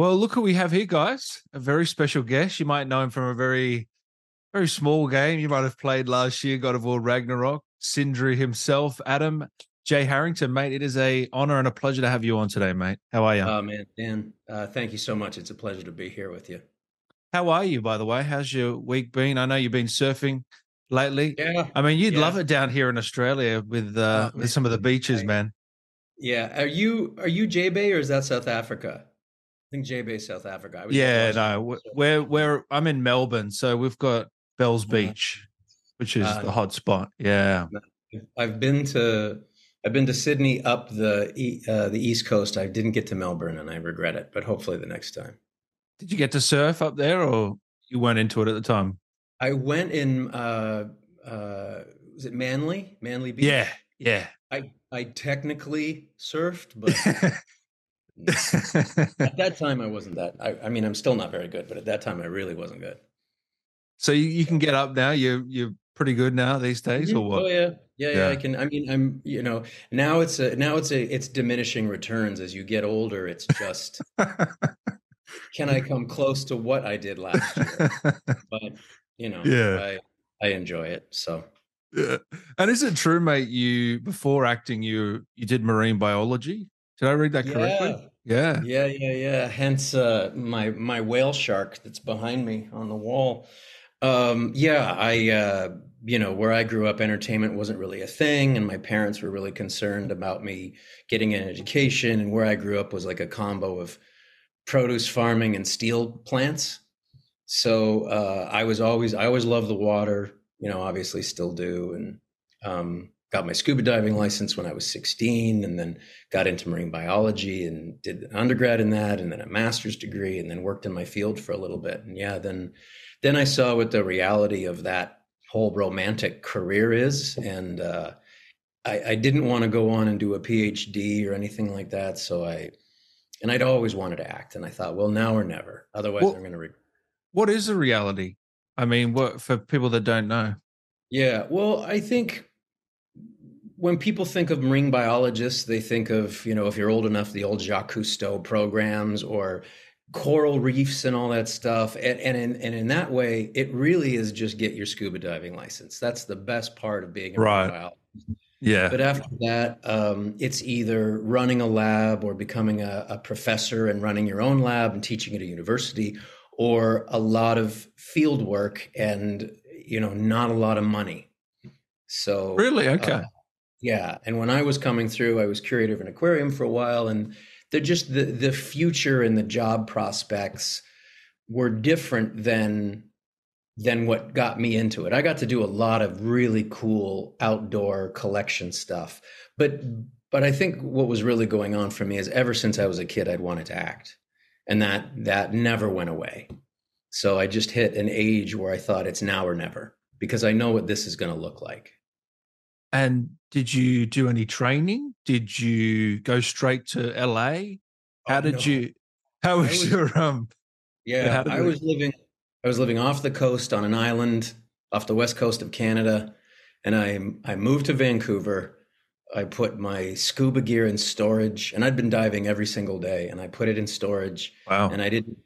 Well, look who we have here, guys. A very special guest. You might know him from a very, very small game. You might have played last year, God of War Ragnarok. Sindri himself, Adam J. Harrington, mate. It is a honor and a pleasure to have you on today, mate. How are you? Oh man, Dan, uh, thank you so much. It's a pleasure to be here with you. How are you, by the way? How's your week been? I know you've been surfing lately. Yeah. I mean, you'd yeah. love it down here in Australia with uh, Oh, with some of the beaches, man. Yeah. Are you are you J Bay or is that South Africa? I think J Bay, South Africa. Yeah, no, we're- we're I'm in Melbourne, so we've got Bells Beach, which is uh, the hot spot. Yeah. I've been to I've been to Sydney up the uh, the East Coast. I didn't get to Melbourne, and I regret it. But hopefully the next time. Did you get to surf up there, or you weren't into it at the time? I went in. Uh, uh, was it Manly? Manly Beach. Yeah, yeah. I I technically surfed, but at that time I wasn't that. I, I mean, I'm still not very good, but at that time I really wasn't good. so you, you can get up now. You you're pretty good now these mm-hmm. days, or what? Oh yeah. yeah, yeah, Yeah. I can. I mean, I'm. You know, now it's a now it's a it's diminishing returns as you get older. It's just can I come close to what I did last year? But you know, Yeah. I I enjoy it. So Yeah. And is it true, mate? You before acting, you you did marine biology. Did I read that correctly? Yeah. Yeah, yeah, yeah. Yeah. Hence uh, my my whale shark that's behind me on the wall. Um, yeah, I uh, you know where I grew up, entertainment wasn't really a thing, and my parents were really concerned about me getting an education. And where I grew up was like a combo of produce farming and steel plants. So uh, I was always I always loved the water. You know, obviously still do, and um, got my scuba diving license when I was 16, and then got into marine biology and did an undergrad in that, and then a master's degree, and then worked in my field for a little bit. And yeah, then then I saw what the reality of that whole romantic career is, and uh, I, I didn't want to go on and do a PhD or anything like that. So I and I'd always wanted to act, and I thought, well, now or never. Otherwise, Well- I'm going to. Re- What is the reality? I mean, what for people that don't know? Yeah, well, I think when people think of marine biologists, they think of, you know, if you're old enough, the old Jacques Cousteau programs or coral reefs and all that stuff. And, and, in, and in that way, it really is just get your scuba diving license. That's the best part of being a Right. marine biologist. Yeah. But after that, um, it's either running a lab or becoming a, a professor and running your own lab and teaching at a university, or a lot of field work and you know not a lot of money. So really? Okay. uh, yeah, and when I was coming through, I was curator of an aquarium for a while, and they're just the the future and the job prospects were different than than what got me into it. I got to do a lot of really cool outdoor collection stuff, but but I think what was really going on for me is ever since I was a kid, I'd wanted to act, and that that never went away. So I just hit an age where I thought it's now or never because I know what this is going to look like. and did you do any training? Did you go straight to LA? How Oh, did no. you? How was, was- your um? Yeah, I it- was living I was living off the coast on an island off the west coast of Canada and I I moved to Vancouver. I put my scuba gear in storage and I'd been diving every single day and I put it in storage Wow. and I didn't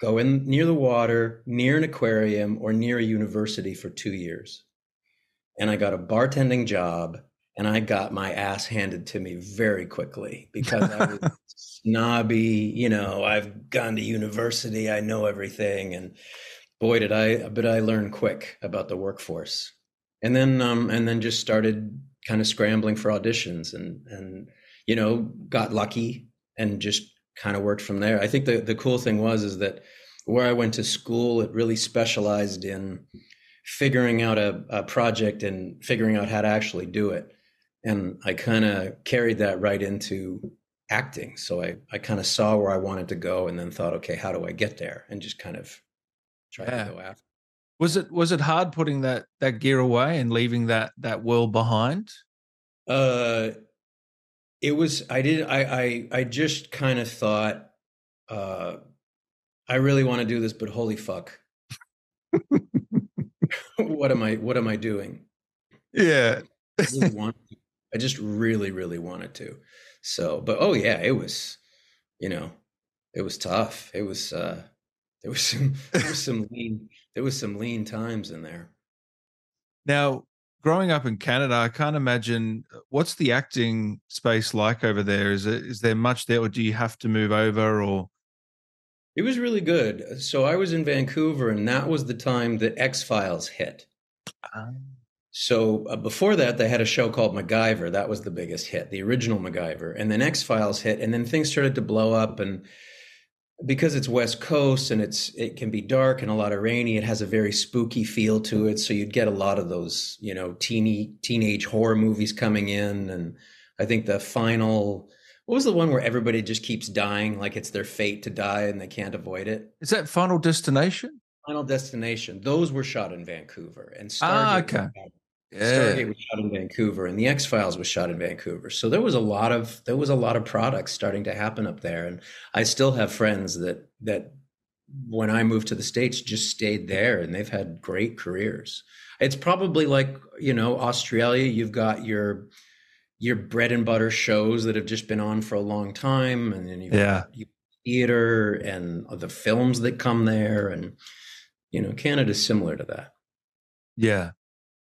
go in near the water, near an aquarium or near a university for 2 years. And I got a bartending job and I got my ass handed to me very quickly because I was snobby, you know, I've gone to university, I know everything and boy did I but I learned quick about the workforce. And then um and then just started kind of scrambling for auditions and and you know, got lucky and just kind of worked from there. I think the the cool thing was is that where I went to school, it really specialized in figuring out a, a project and figuring out how to actually do it. And I kind of carried that right into acting. So I, I kind of saw where I wanted to go and then thought, okay, how do I get there? And just kind of tried Yeah. to go after. Was it was it hard putting that that gear away and leaving that that world behind? Uh, it was I did I I I just kind of thought, uh, I really want to do this, but holy fuck, what am I what am I doing? Yeah. I really want. I just really really wanted to. So, but oh yeah, it was, you know, it was tough. It was uh, there was some there was some lean there was some lean times in there. Now, growing up in Canada, I can't imagine uh, what's the acting space like over there. Is it is there much there, or do you have to move over? Or it was really good. So I was in Vancouver, and that was the time that X Files hit. Um. So uh, before that, they had a show called MacGyver. That was the biggest hit, the original MacGyver, and then X Files hit, and then things started to blow up and because it's west coast and it's it can be dark and a lot of rainy it has a very spooky feel to it so you'd get a lot of those you know teeny teenage horror movies coming in and i think the final what was the one where everybody just keeps dying like it's their fate to die and they can't avoid it is that final destination final destination those were shot in vancouver and Stargate ah, okay yeah. Stargate was shot in Vancouver, and the X Files was shot in Vancouver. So there was a lot of there was a lot of products starting to happen up there, and I still have friends that that when I moved to the states just stayed there, and they've had great careers. It's probably like you know Australia. You've got your your bread and butter shows that have just been on for a long time, and then you've yeah. theater and the films that come there, and you know Canada's similar to that. Yeah,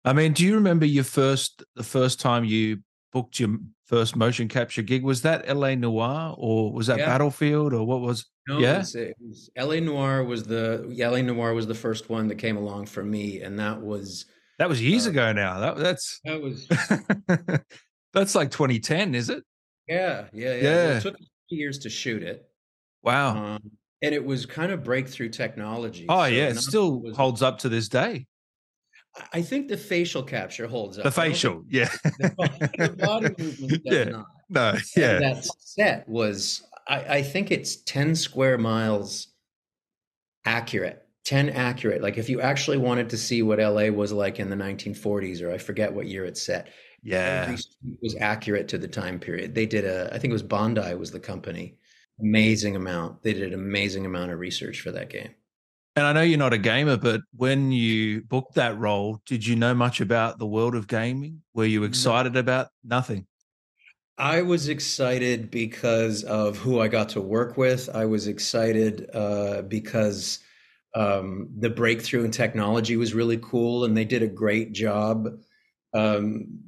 I mean, do you remember your first the first time you booked your first motion capture gig? Was that LA Noire or was that yeah. Battlefield or what was? No, yeah, it was, it was LA Noire was the LA Noire was the first one that came along for me, and that was that was years uh, ago now. That that's that was that's like 2010, is it? Yeah, yeah, yeah. yeah. Well, it took years to shoot it. Wow. Um, and it was kind of breakthrough technology. Oh so yeah, it still holds up to this day. I think the facial capture holds up. The facial, yeah. The, the, body movement does yeah. not. No, yeah. And that set was, I, I think it's 10 square miles accurate. 10 accurate. Like if you actually wanted to see what LA was like in the 1940s, or I forget what year it's set. Yeah. It was accurate to the time period. They did a, I think it was Bondi was the company. Amazing amount. They did an amazing amount of research for that game. And I know you're not a gamer, but when you booked that role, did you know much about the world of gaming? Were you excited no. about nothing? I was excited because of who I got to work with. I was excited uh, because um, the breakthrough in technology was really cool, and they did a great job um,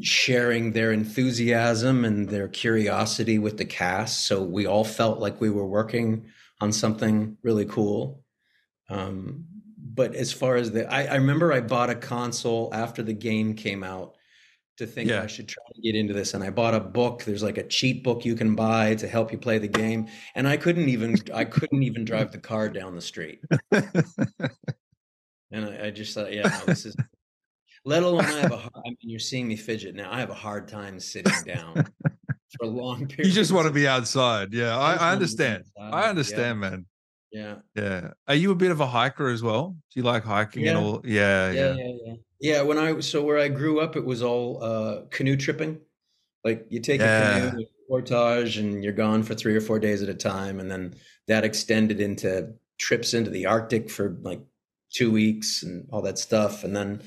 sharing their enthusiasm and their curiosity with the cast. So we all felt like we were working on something really cool. Um, but as far as the, I, I, remember I bought a console after the game came out to think yeah. I should try to get into this, and I bought a book. There's like a cheat book you can buy to help you play the game, and I couldn't even I couldn't even drive the car down the street. and I, I, just thought, yeah, no, this is. Let alone I have a. I mean, you're seeing me fidget now. I have a hard time sitting down for a long period. You just want to be outside. Yeah, I, I understand. I understand, yeah. man. Yeah. Yeah. Are you a bit of a hiker as well? Do you like hiking yeah. and all? Yeah, yeah. Yeah. Yeah. Yeah. When I, so where I grew up, it was all uh, canoe tripping. Like you take yeah. a canoe, portage, and you're gone for three or four days at a time. And then that extended into trips into the Arctic for like two weeks and all that stuff. And then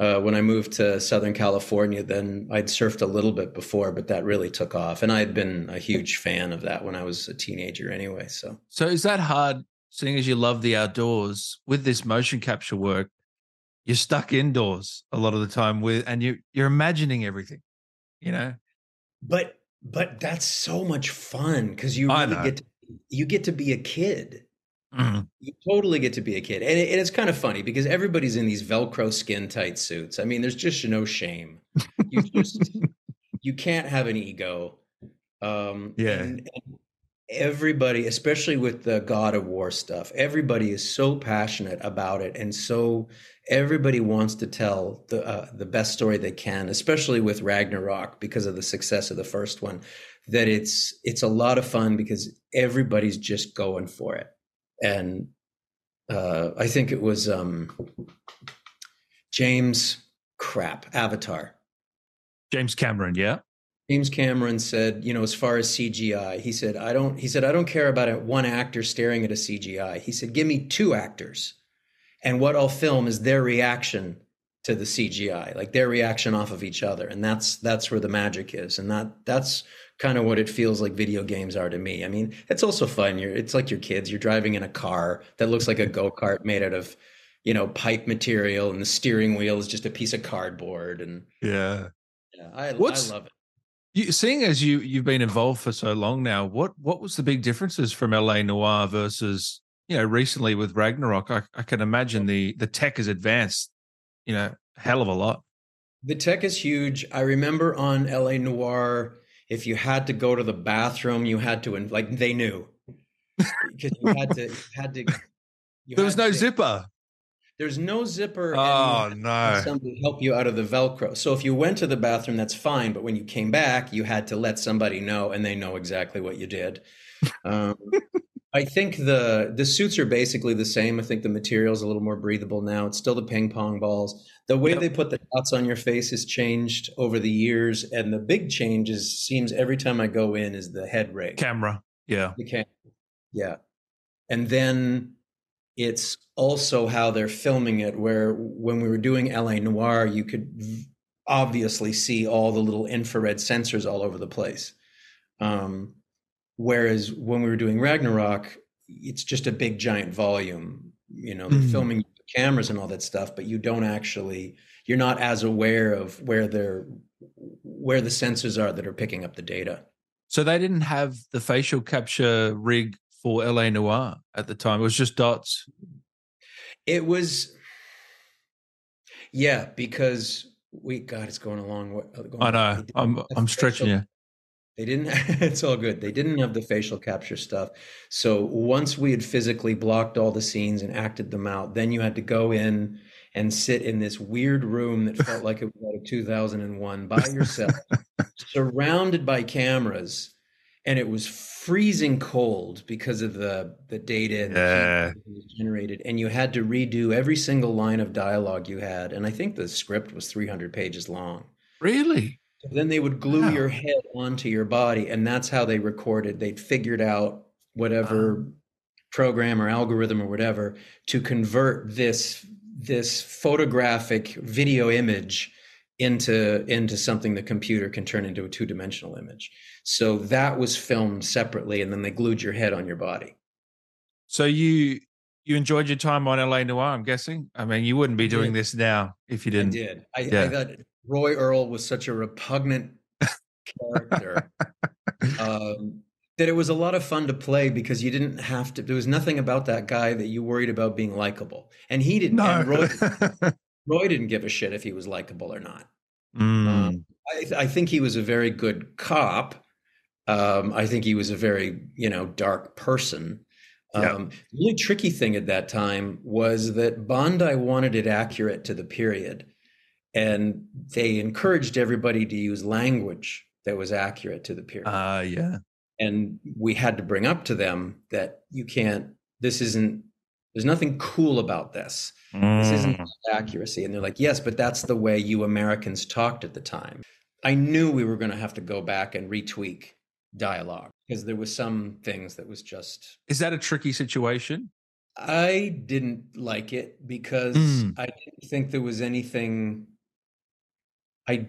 uh, when I moved to Southern California, then I'd surfed a little bit before, but that really took off. And I had been a huge fan of that when I was a teenager anyway. So, so is that hard, seeing as you love the outdoors with this motion capture work? You're stuck indoors a lot of the time with, and you you're imagining everything, you know. But but that's so much fun because you really get to, you get to be a kid Mm-hmm. You totally get to be a kid. And, it, and, it's kind of funny because everybody's in these Velcro skin tight suits. I mean, there's just no shame. You just, you can't have an ego. Um, yeah. And, and everybody, especially with the God of War stuff, everybody is so passionate about it. And so everybody wants to tell the, uh, the best story they can, especially with Ragnarok because of the success of the first one, that it's, it's a lot of fun because everybody's just going for it and uh, I think it was um, James crap Avatar. James Cameron, yeah. James Cameron said, you know, as far as CGI, he said, I don't. He said, I don't care about it, one actor staring at a CGI. He said, give me two actors, and what I'll film is their reaction to the CGI, like their reaction off of each other, and that's that's where the magic is, and that that's kind of what it feels like video games are to me. I mean, it's also fun. You're it's like your kids. You're driving in a car that looks like a go-kart made out of, you know, pipe material and the steering wheel is just a piece of cardboard and Yeah. yeah, I, I love it. You, seeing as you you've been involved for so long now, what what was the big differences from LA Noire versus you know recently with Ragnarok? I, I can imagine the the tech has advanced, you know, hell of a lot. The tech is huge. I remember on LA Noire, if you had to go to the bathroom, you had to and like they knew because you had to you had to. you There was no to- zipper. There's no zipper. Oh no! somebody help you out of the Velcro. So if you went to the bathroom, that's fine. But when you came back, you had to let somebody know, and they know exactly what you did. Um, I think the the suits are basically the same. I think the material is a little more breathable now. It's still the ping pong balls. The way Yep. they put the dots on your face has changed over the years, and the big change is seems every time I go in is the head rig. Camera. Yeah. The cam- yeah. And then it's also how they're filming it, where when we were doing LA Noire, you could obviously see all the little infrared sensors all over the place. Um, whereas when we were doing Ragnarok, it's just a big giant volume. You know, Mhm. filming cameras and all that stuff, but you don't actually, you're not as aware of where they're, where the sensors are that are picking up the data. So they didn't have the facial capture rig for LA Noire at the time. It was just dots. It was, yeah, because we God, it's going along. wa- uh, going I know. I'm I'm stretching you. They didn't. It's all good. They didn't have the facial capture stuff. So once we had physically blocked all the scenes and acted them out, then you had to go in and sit in this weird room that felt like it was out of 2001 by yourself, surrounded by cameras, and it was freezing cold because of the the data and the Yeah. heat that was generated, and you had to redo every single line of dialogue you had. And I think the script was 300 pages long. Really? Then they would glue Wow. your head onto your body, and that's how they recorded. They'd figured out whatever program or algorithm or whatever to convert this this photographic video image into into something the computer can turn into a two dimensional image. So that was filmed separately, and then they glued your head on your body. So you you enjoyed your time on LA Noire, I'm guessing? I mean, you wouldn't be doing this now if you didn't. did. I, Yeah. I thought Roy Earle was such a repugnant character. um, that it was a lot of fun to play because you didn't have to. There was nothing about that guy that you worried about being likable, and he didn't. No. And Roy, Roy didn't give a shit if he was likable or not. Mm. I, I think he was a very good cop. Um, I think he was a very you know dark person. Yeah. Um, the only tricky thing at that time was that Bondi wanted it accurate to the period, and they encouraged everybody to use language that was accurate to the period Ah, yeah. and we had to bring up to them that you can't this isn't there's nothing cool about this this isn't Mm. accuracy and they're like yes but that's the way you americans talked at the time i knew we were going to have to go back and retweak dialogue because there was some things that was just Is that a tricky situation? i didn't like it because Mm. i didn't think there was anything i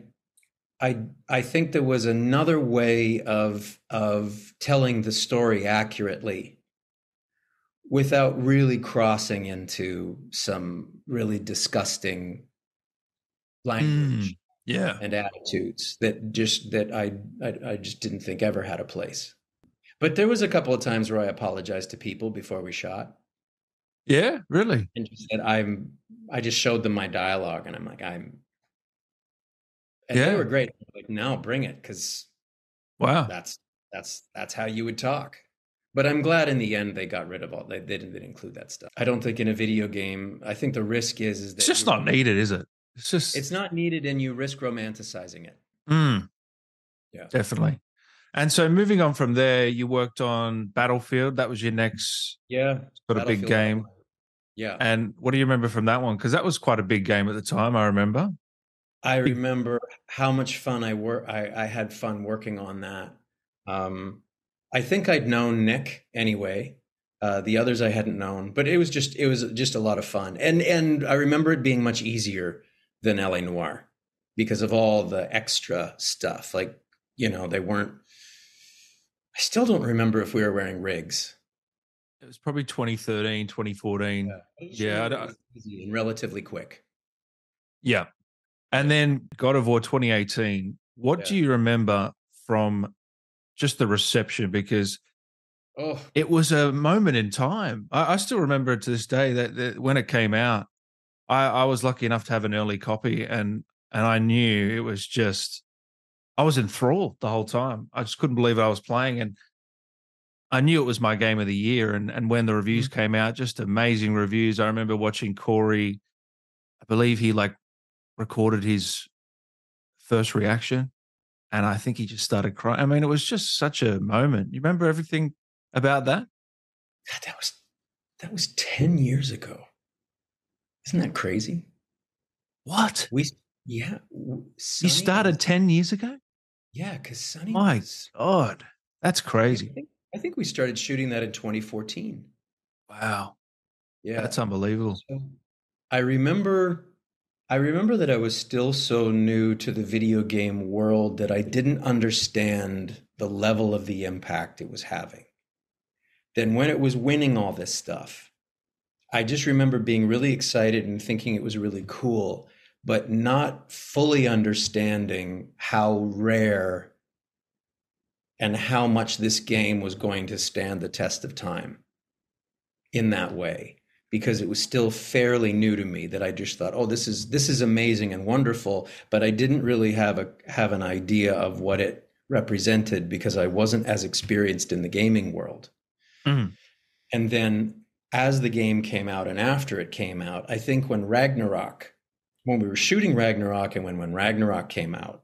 I I think there was another way of of telling the story accurately without really crossing into some really disgusting language mm, Yeah. and attitudes that just that I, I I just didn't think ever had a place. But there was a couple of times where I apologized to people before we shot Yeah, really. and just said I'm I just showed them my dialogue and I'm like I'm and Yeah. they were great. Like no, bring it because Wow. that's that's that's how you would talk but i'm glad in the end they got rid of all they, they didn't, include that stuff i don't think in a video game i think the risk is is that It's just not needed, is it? It's just it's not needed and you risk romanticizing it Mm. Yeah. Definitely. And so moving on from there, you worked on Battlefield. That was your next yeah sort of big game. Yeah And what do you remember from that one? Because that was quite a big game at the time, I remember. I remember how much fun i work I, I had fun working on that um i think i'd known nick anyway uh, the others I hadn't known, but it was just it was just a lot of fun, and and I remember it being much easier than LA Noire because of all the extra stuff. Like you know, they weren't I still don't remember if we were wearing rigs. It was probably 2013, 2014. Yeah, Yeah, I don't- easy and relatively quick. Yeah. And then God of War 2018. What Yeah. do you remember from just the reception? Because Oh, it was a moment in time. I, I still remember it to this day that, that when it came out, I, I was lucky enough to have an early copy and and I knew it was just I was enthralled the whole time. I just couldn't believe I was playing and I knew it was my game of the year. And and when the reviews mm-hmm. came out, just amazing reviews. I remember watching Cory, I believe he like recorded his first reaction. And I think he just started crying. I mean, it was just such a moment. You remember everything about that? God, that was that was ten years ago. Isn't that crazy? What? We yeah. You started was- 10 years ago? Yeah, because Sunny. My was- God. That's I crazy. think, I think we started shooting that in 2014. Wow. Yeah, That's unbelievable. So, I remember I remember that I was still so new to the video game world that I didn't understand the level of the impact it was having. Then when it was winning all this stuff, I just remember being really excited and thinking it was really cool, but not fully understanding how rare and how much this game was going to stand the test of time in that way because it was still fairly new to me that I just thought, oh, this is this is amazing and wonderful, but I didn't really have a have an idea of what it represented because I wasn't as experienced in the gaming world. Mhm. And then as the game came out and after it came out, I think when Ragnarok, when we were shooting Ragnarok and when when Ragnarok came out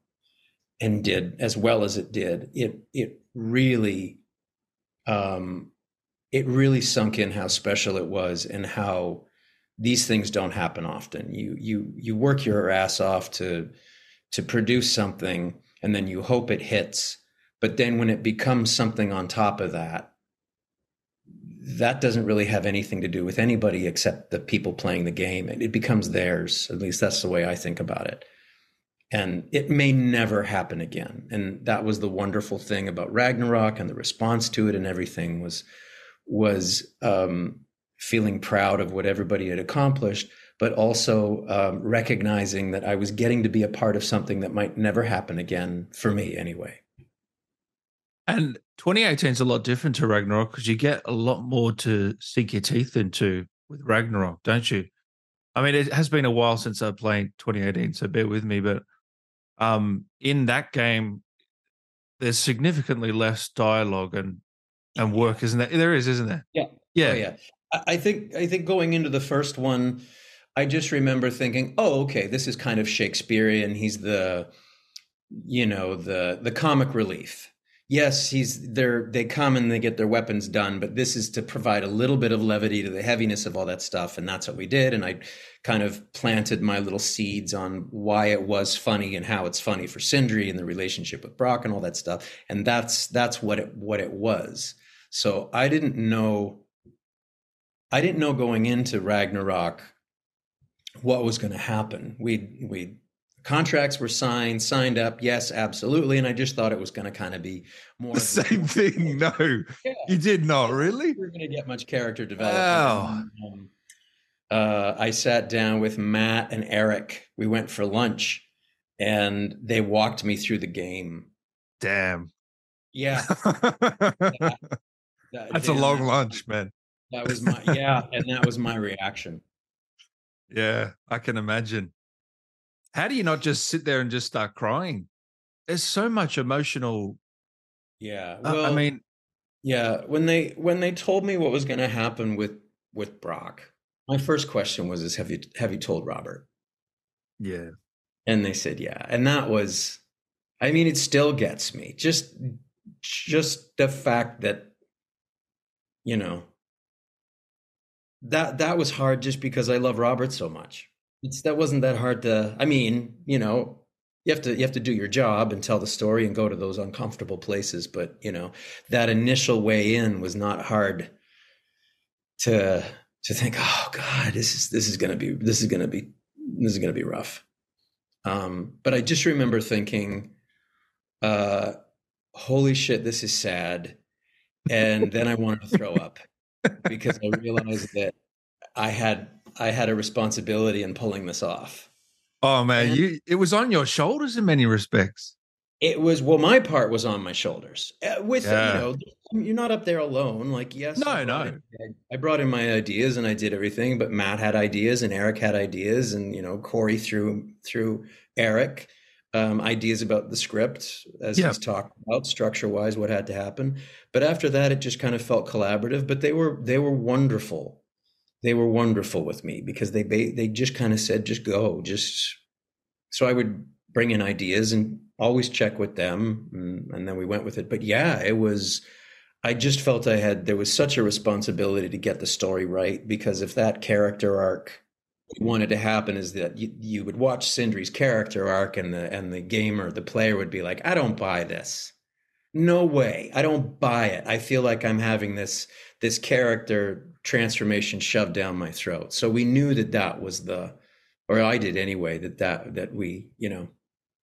and did as well as it did, it it really um it really sunk in how special it was and how these things don't happen often. You you you work your ass off to to produce something and then you hope it hits, but then when it becomes something on top of that, that doesn't really have anything to do with anybody except the people playing the game. It, it becomes theirs. At least that's the way I think about it. And it may never happen again. And that was the wonderful thing about Ragnarok and the response to it and everything was was um, feeling proud of what everybody had accomplished, but also um, recognizing that I was getting to be a part of something that might never happen again for me anyway. And 2018 is a lot different to Ragnarok because you get a lot more to sink your teeth into with Ragnarok, don't you? I mean, it has been a while since I played 2018, so bear with me. But um, in that game, there's significantly less dialogue and and work, isn't there? There is, isn't there? Yeah. Yeah. Oh, yeah. I think I think going into the first one, I just remember thinking, "Oh, okay, this is kind of Shakespearean. He's the, you know, the the comic relief. Yes, he's they're they come and they get their weapons done, but this is to provide a little bit of levity to the heaviness of all that stuff, and that's what we did. And I kind of planted my little seeds on why it was funny and how it's funny for Sindri and the relationship with Brok and all that stuff. And that's that's what it what it was. So I didn't know I didn't know going into Ragnarok what was going to happen. We we contracts were signed, signed up, yes, absolutely, and I just thought it was going to kind of be more The same thing. No, Yeah. you did not really. We are going to get much character development. Wow. Um, uh, I sat down with Matt and Eric. We went for lunch, and they walked me through the game. Damn. Yeah, that- That's a long lunch, man. That was my yeah, and that was my reaction. Yeah, I can imagine. How do you not just sit there and just start crying? There's so much emotional. Yeah, well, I mean, yeah. When they when they told me what was going to happen with with Brok, my first question was, "Is have you have you told Robert?" yeah, And they said, "Yeah," and that was, I mean, it still gets me. Just just the fact that, you know, that that was hard just because I love Robert so much. It's that wasn't that hard to. I mean, you know, you have to you have to do your job and tell the story and go to those uncomfortable places. But you know, that initial way in was not hard to to think. Oh God, this is this is gonna be this is gonna be this is gonna be rough. Um, but I just remember thinking, uh, "Holy shit, this is sad." And then I wanted to throw up because I realized that I had I had a responsibility in pulling this off. Oh man, and you it was on your shoulders in many respects. It was well, my part was on my shoulders. Uh, with yeah. you know, you're not up there alone. Like yes, no, I no. In, I brought in my ideas and I did everything, but Matt had ideas and Eric had ideas, and you know, Cory through through Eric um, ideas about the script as yeah. he's talked about structure wise what had to happen. But after that it just kind of felt collaborative. But they were they were wonderful. They were wonderful with me because they they just kind of said just go just so i would bring in ideas and always check with them and, and then we went with it. But yeah it was i just felt i had there was such a responsibility to get the story right because if that character arc wanted to happen is that you, you would watch Sindri's character arc and the and the gamer, the player would be like, I don't buy this. No way. I don't buy it. I feel like I'm having this this character transformation shoved down my throat. So we knew that that was the or I did anyway that that that we, you know,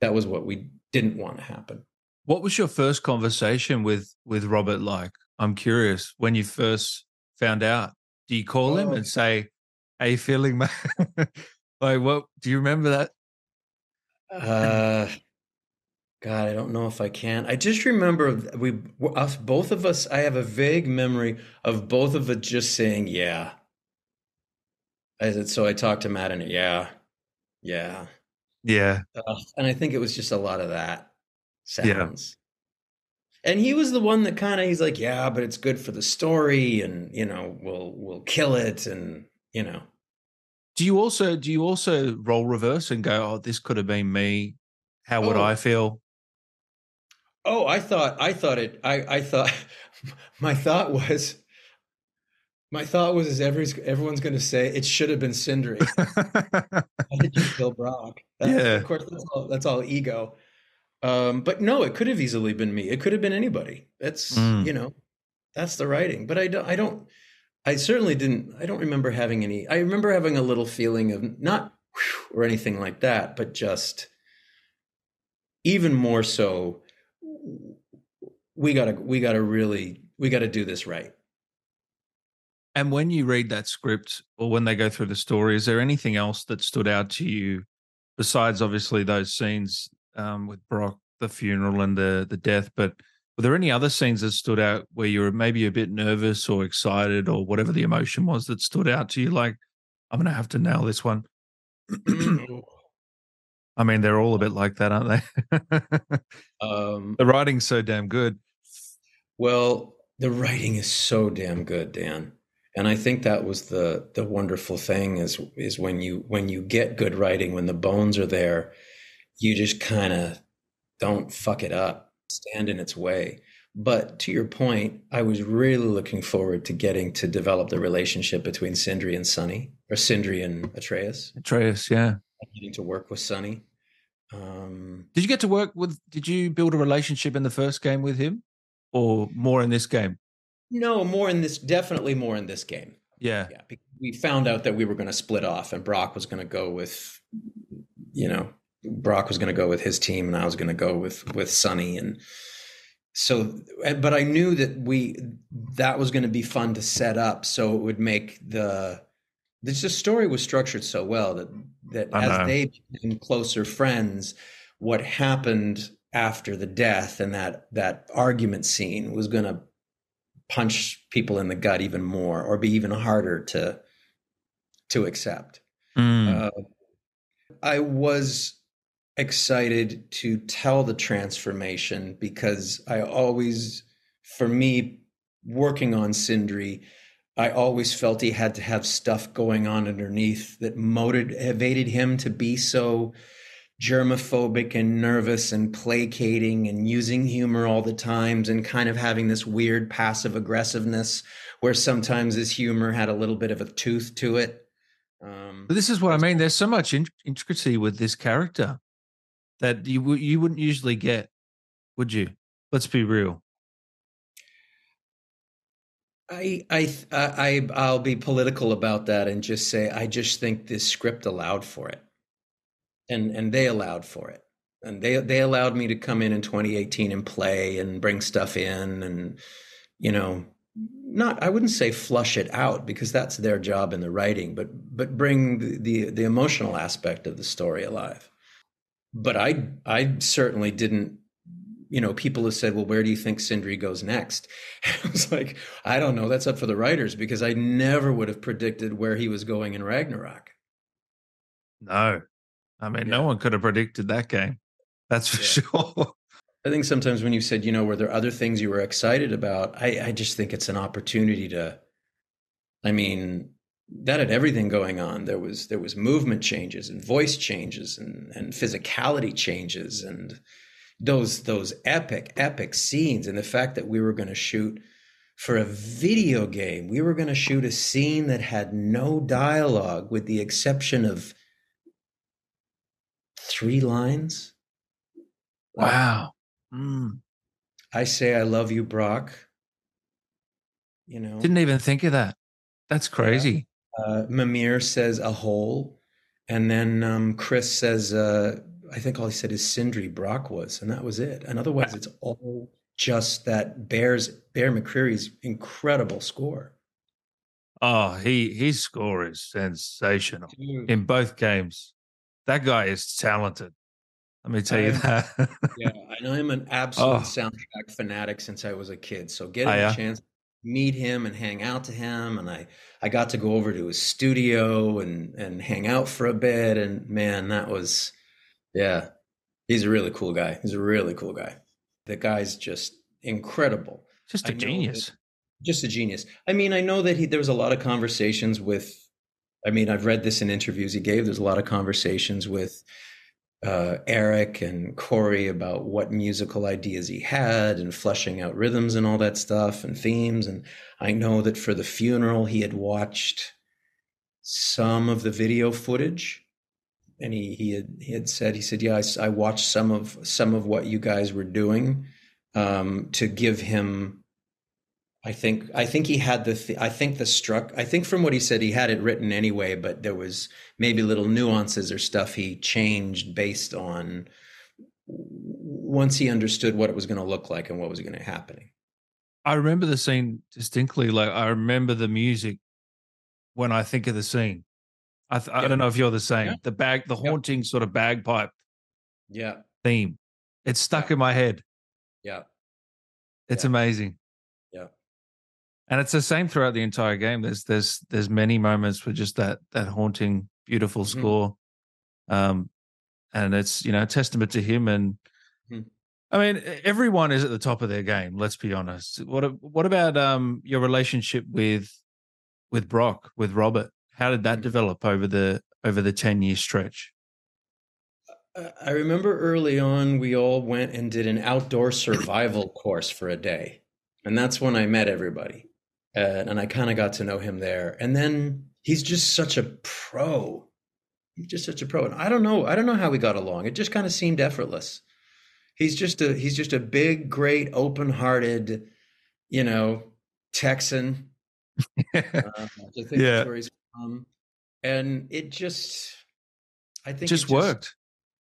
that was what we didn't want to happen. What was your first conversation with with Robert like? I'm curious when you first found out. Do you call oh. him and say, how you feeling, man? like, what do you remember that? Uh, God, I don't know if I can. I just remember we, us, both of us. I have a vague memory of both of us just saying, "Yeah." I said, so I talked to Matt and yeah, yeah, yeah, uh, and I think it was just a lot of that sounds. Yeah. And he was the one that kind of he's like, yeah, but it's good for the story, and you know, we'll we'll kill it, and you know. Do you also do you also roll reverse and go, oh, this could have been me? How would oh. I feel? Oh, I thought I thought it. I I thought my thought was my thought was is everyone's everyone's going to say it should have been Sindri. Why did you kill Brok? Yeah, of course that's all, that's all ego. Um, but no, it could have easily been me. It could have been anybody. That's mm. you know, that's the writing. But I don't. I don't. I certainly didn't. I don't remember having any. I remember having a little feeling of not or anything like that, but just even more so. We gotta. We gotta really. We gotta do this right. And when you read that script, or when they go through the story, is there anything else that stood out to you besides obviously those scenes um, with Brok, the funeral, and the the death? But were there any other scenes that stood out where you were maybe a bit nervous or excited or whatever the emotion was that stood out to you? Like, I'm going to have to nail this one. I mean, they're all a bit like that, aren't they? um, the writing's so damn good. Well, the writing is so damn good, Dan. And I think that was the the wonderful thing is is when you when you get good writing, when the bones are there, you just kind of don't fuck it up stand in its way. But to your point, I was really looking forward to getting to develop the relationship between Sindri and Sunny, or Sindri and Atreus. Atreus, yeah. Getting to work with Sunny. Um, did you get to work with? Did you build a relationship in the first game with him, or more in this game? No, more in this. Definitely more in this game. Yeah, yeah. We found out that we were going to split off, and Brok was going to go with, you know, Brok was going to go with his team and I was going to go with with Sunny and so but I knew that we that was going to be fun to set up so it would make the this the story was structured so well that that uh-huh. as they became closer friends what happened after the death and that that argument scene was going to punch people in the gut even more or be even harder to to accept mm. uh, I was excited to tell the transformation because I always, for me, working on Sindri, I always felt he had to have stuff going on underneath that motivated him to be so germophobic and nervous and placating and using humor all the times and kind of having this weird passive aggressiveness where sometimes his humor had a little bit of a tooth to it. Um, this is what I mean. There's so much intricacy with this character that you you wouldn't usually get, would you? Let's be real. I I I I'll be political about that and just say I just think this script allowed for it, and and they allowed for it, and they they allowed me to come in in 2018 and play and bring stuff in and you know, not I wouldn't say flush it out because that's their job in the writing, but but bring the the, the emotional aspect of the story alive. But I I certainly didn't you know, people have said, well, where do you think Sindri goes next? I was like, I don't know. That's up for the writers because I never would have predicted where he was going in Ragnarok. No. I mean, yeah. no one could have predicted that game. That's for yeah. sure. I think sometimes when you said, you know, were there other things you were excited about? I, I just think it's an opportunity to, I mean, that had everything going on. There was there was movement changes and voice changes and and physicality changes and those those epic epic scenes and the fact that we were going to shoot for a video game. We were going to shoot a scene that had no dialogue with the exception of three lines. Wow. Mm. i say i love you brok. You know? Didn't even think of that. That's crazy. Uh, mimir says a hole and then um, chris says uh, I think all he said is Sindri Brok was, and that was it. And otherwise, it's all just that Bears Bear McCreary's incredible score. Oh, he his score is sensational Dude. in both games. That guy is talented. Let me tell you that. yeah, I know I'm an absolute oh. soundtrack fanatic since I was a kid. So getting a chance meet him and hang out to him, and I I got to go over to his studio and and hang out for a bit, and man, that was yeah. He's a really cool guy. He's a really cool guy. The guy's just incredible. Just a genius. just a genius. I mean, I know that he there was a lot of conversations with I mean, I've read this in interviews he gave. There's a lot of conversations with uh, Eric and Cory about what musical ideas he had and fleshing out rhythms and all that stuff and themes. And I know that for the funeral, he had watched some of the video footage and he he had he had said he said yeah I, I watched some of some of what you guys were doing um, to give him I think I think he had the th- I think the struck I think from what he said he had it written anyway but there was maybe little nuances or stuff he changed based on once he understood what it was going to look like and what was going to happen. I remember the scene distinctly like I remember the music when I think of the scene I, th- I don't know if you're the same. Yeah. The bag, the haunting sort of bagpipe, yeah, theme. It's stuck in my head. Yeah, it's amazing. And it's the same throughout the entire game. There's there's there's many moments with just that that haunting, beautiful mm-hmm. score, um, and it's you know a testament to him and. Mm-hmm. I mean, everyone is at the top of their game. Let's be honest. What what about um your relationship with with Brok, with Robert? How did that mm. develop over the over the 10 year stretch? I remember early on we all went and did an outdoor survival course for a day. And that's when I met everybody. Uh, and I kind of got to know him there. And then he's just such a pro. He's just such a pro. And I don't know, I don't know how we got along. It just kind of seemed effortless. He's just a he's just a big, great, open-hearted, you know, Texan. uh, yeah. And it just, I think just, just worked.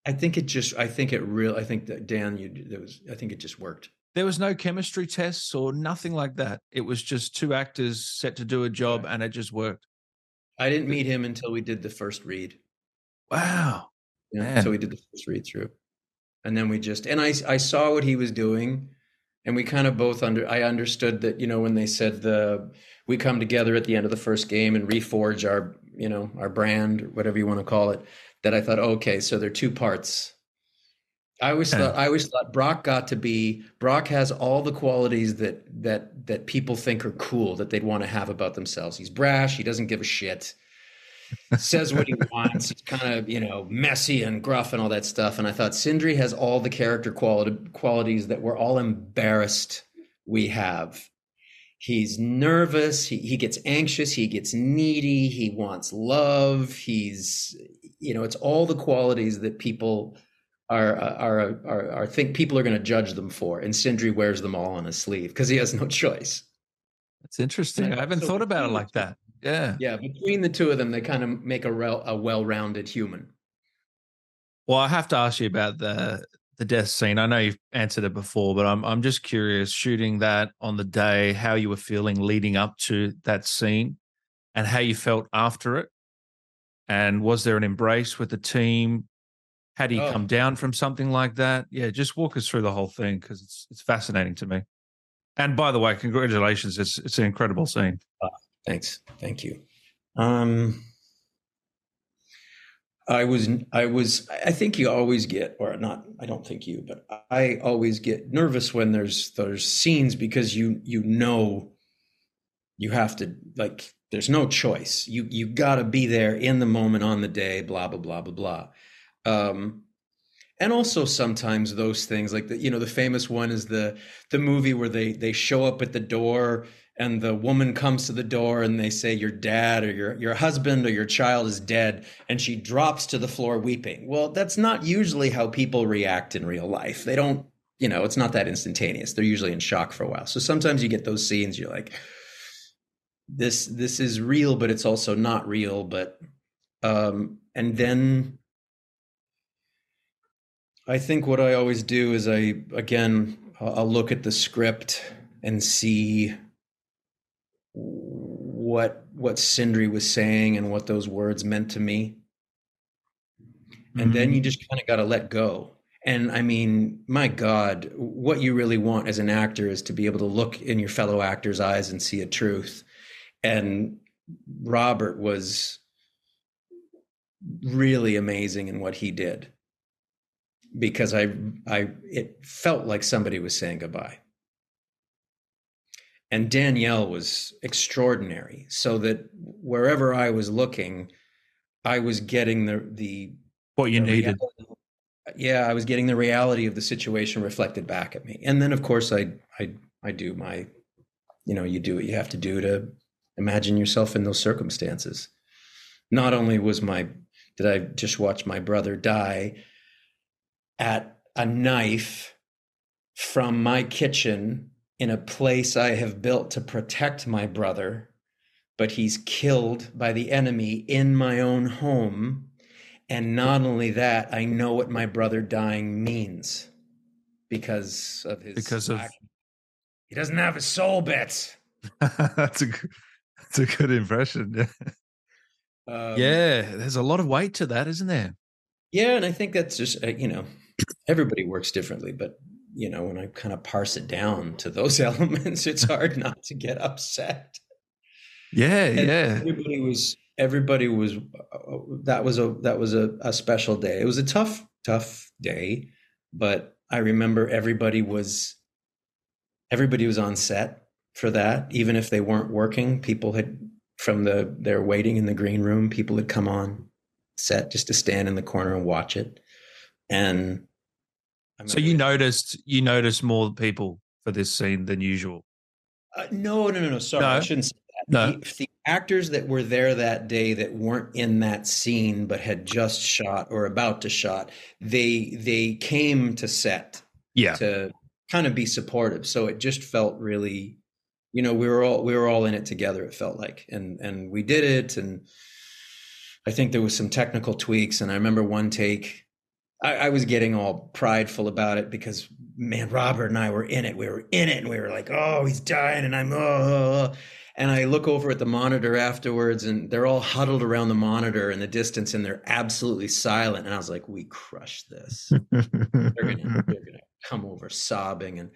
I think it just, I think it real, I think that Dan, you, there was, I think it just worked. There was no chemistry tests or nothing like that. It was just two actors set to do a job and it just worked. I didn't meet him until we did the first read. Wow. Yeah. Man. So we did the first read through. And then we just, and I, I saw what he was doing and we kind of both under, I understood that, you know, when they said the, we come together at the end of the first game and reforge our you know our brand whatever you want to call it that i thought okay so there are two parts i always thought i always thought brok got to be brok has all the qualities that that that people think are cool that they'd want to have about themselves. He's brash he doesn't give a shit. Says what he wants he's kind of you know messy and gruff and all that stuff and i thought sindri has all the character quality qualities that we're all embarrassed we have. He's nervous he, he gets anxious he gets needy he wants love he's you know it's all the qualities that people are are are, are, think people are going to judge them for and sindri wears them all on his sleeve because he has no choice that's interesting i haven't so thought about it like that yeah yeah between the two of them they kind of make a, a well-rounded human well i have to ask you about the the death scene. I know you've answered it before, but I'm I'm just curious. Shooting that on the day, how you were feeling leading up to that scene, and how you felt after it, and was there an embrace with the team? How do you oh. come down from something like that? Yeah, just walk us through the whole thing because it's it's fascinating to me. And by the way, congratulations! It's it's an incredible scene. Uh, thanks, thank you. Um, I was, I was, I think you always get, or not, I don't think you, but I always get nervous when there's, there's scenes because you, you know, you have to like, there's no choice. You, you gotta be there in the moment on the day, blah, blah, blah, blah, blah. Um, and also sometimes those things like the, you know, the famous one is the, the movie where they, they show up at the door and the woman comes to the door and they say your dad or your your husband or your child is dead. And she drops to the floor weeping. Well that's not usually how people react in real life. They don't you know it's not that instantaneous. They're usually in shock for a while. So sometimes you get those scenes you're like this this is real but it's also not real but um and then i think what i always do is i again i'll look at the script and see what what Sindri was saying and what those words meant to me. And mm-hmm. then you mm-hmm. just kind of got to let go. And I mean, my God, what you really want as an actor is to be able to look in your fellow actor's eyes and see a truth. And Robert was really amazing in what he did because I I it felt like somebody was saying goodbye and Danielle was extraordinary. So that wherever I was looking, I was getting the the what you the needed. Reality. Yeah, I was getting the reality of the situation reflected back at me. And then of course I I I do my you know, you do what you have to do to imagine yourself in those circumstances. Not only was my did I just watch my brother die at a knife from my kitchen in a place I have built to protect my brother, but he's killed by the enemy in my own home. And not only that, I know what my brother dying means because of his because of he doesn't have his soul bits. that's a that's a good impression. Yeah. Um, yeah, there's a lot of weight to that, isn't there? Yeah, and I think that's just uh, you know everybody works differently, but you know, when I kind of parse it down to those elements, it's hard not to get upset. Yeah, and yeah. Everybody was everybody was uh, that was a that was a, a special day. It was a tough tough day, but I remember everybody was everybody was on set for that even if they weren't working people had from the they're waiting in the green room people had come on set just to stand in the corner and watch it and so you noticed you noticed more people for this scene than usual. Uh, no, no, no, no. Sorry, no. I shouldn't say that. No. The, the, actors that were there that day that weren't in that scene but had just shot or about to shot, they they came to set, yeah, to kind of be supportive. So it just felt really, you know, we were all we were all in it together. It felt like, and and we did it, and I think there was some technical tweaks. And I remember one take I, I, was getting all prideful about it because man, Robert and I were in it. We were in it, and we were like, "Oh, he's dying," and I'm oh. oh, oh. And I look over at the monitor afterwards, and they're all huddled around the monitor in the distance, and they're absolutely silent. And I was like, "We crushed this. they're gonna, they're gonna come over sobbing." And,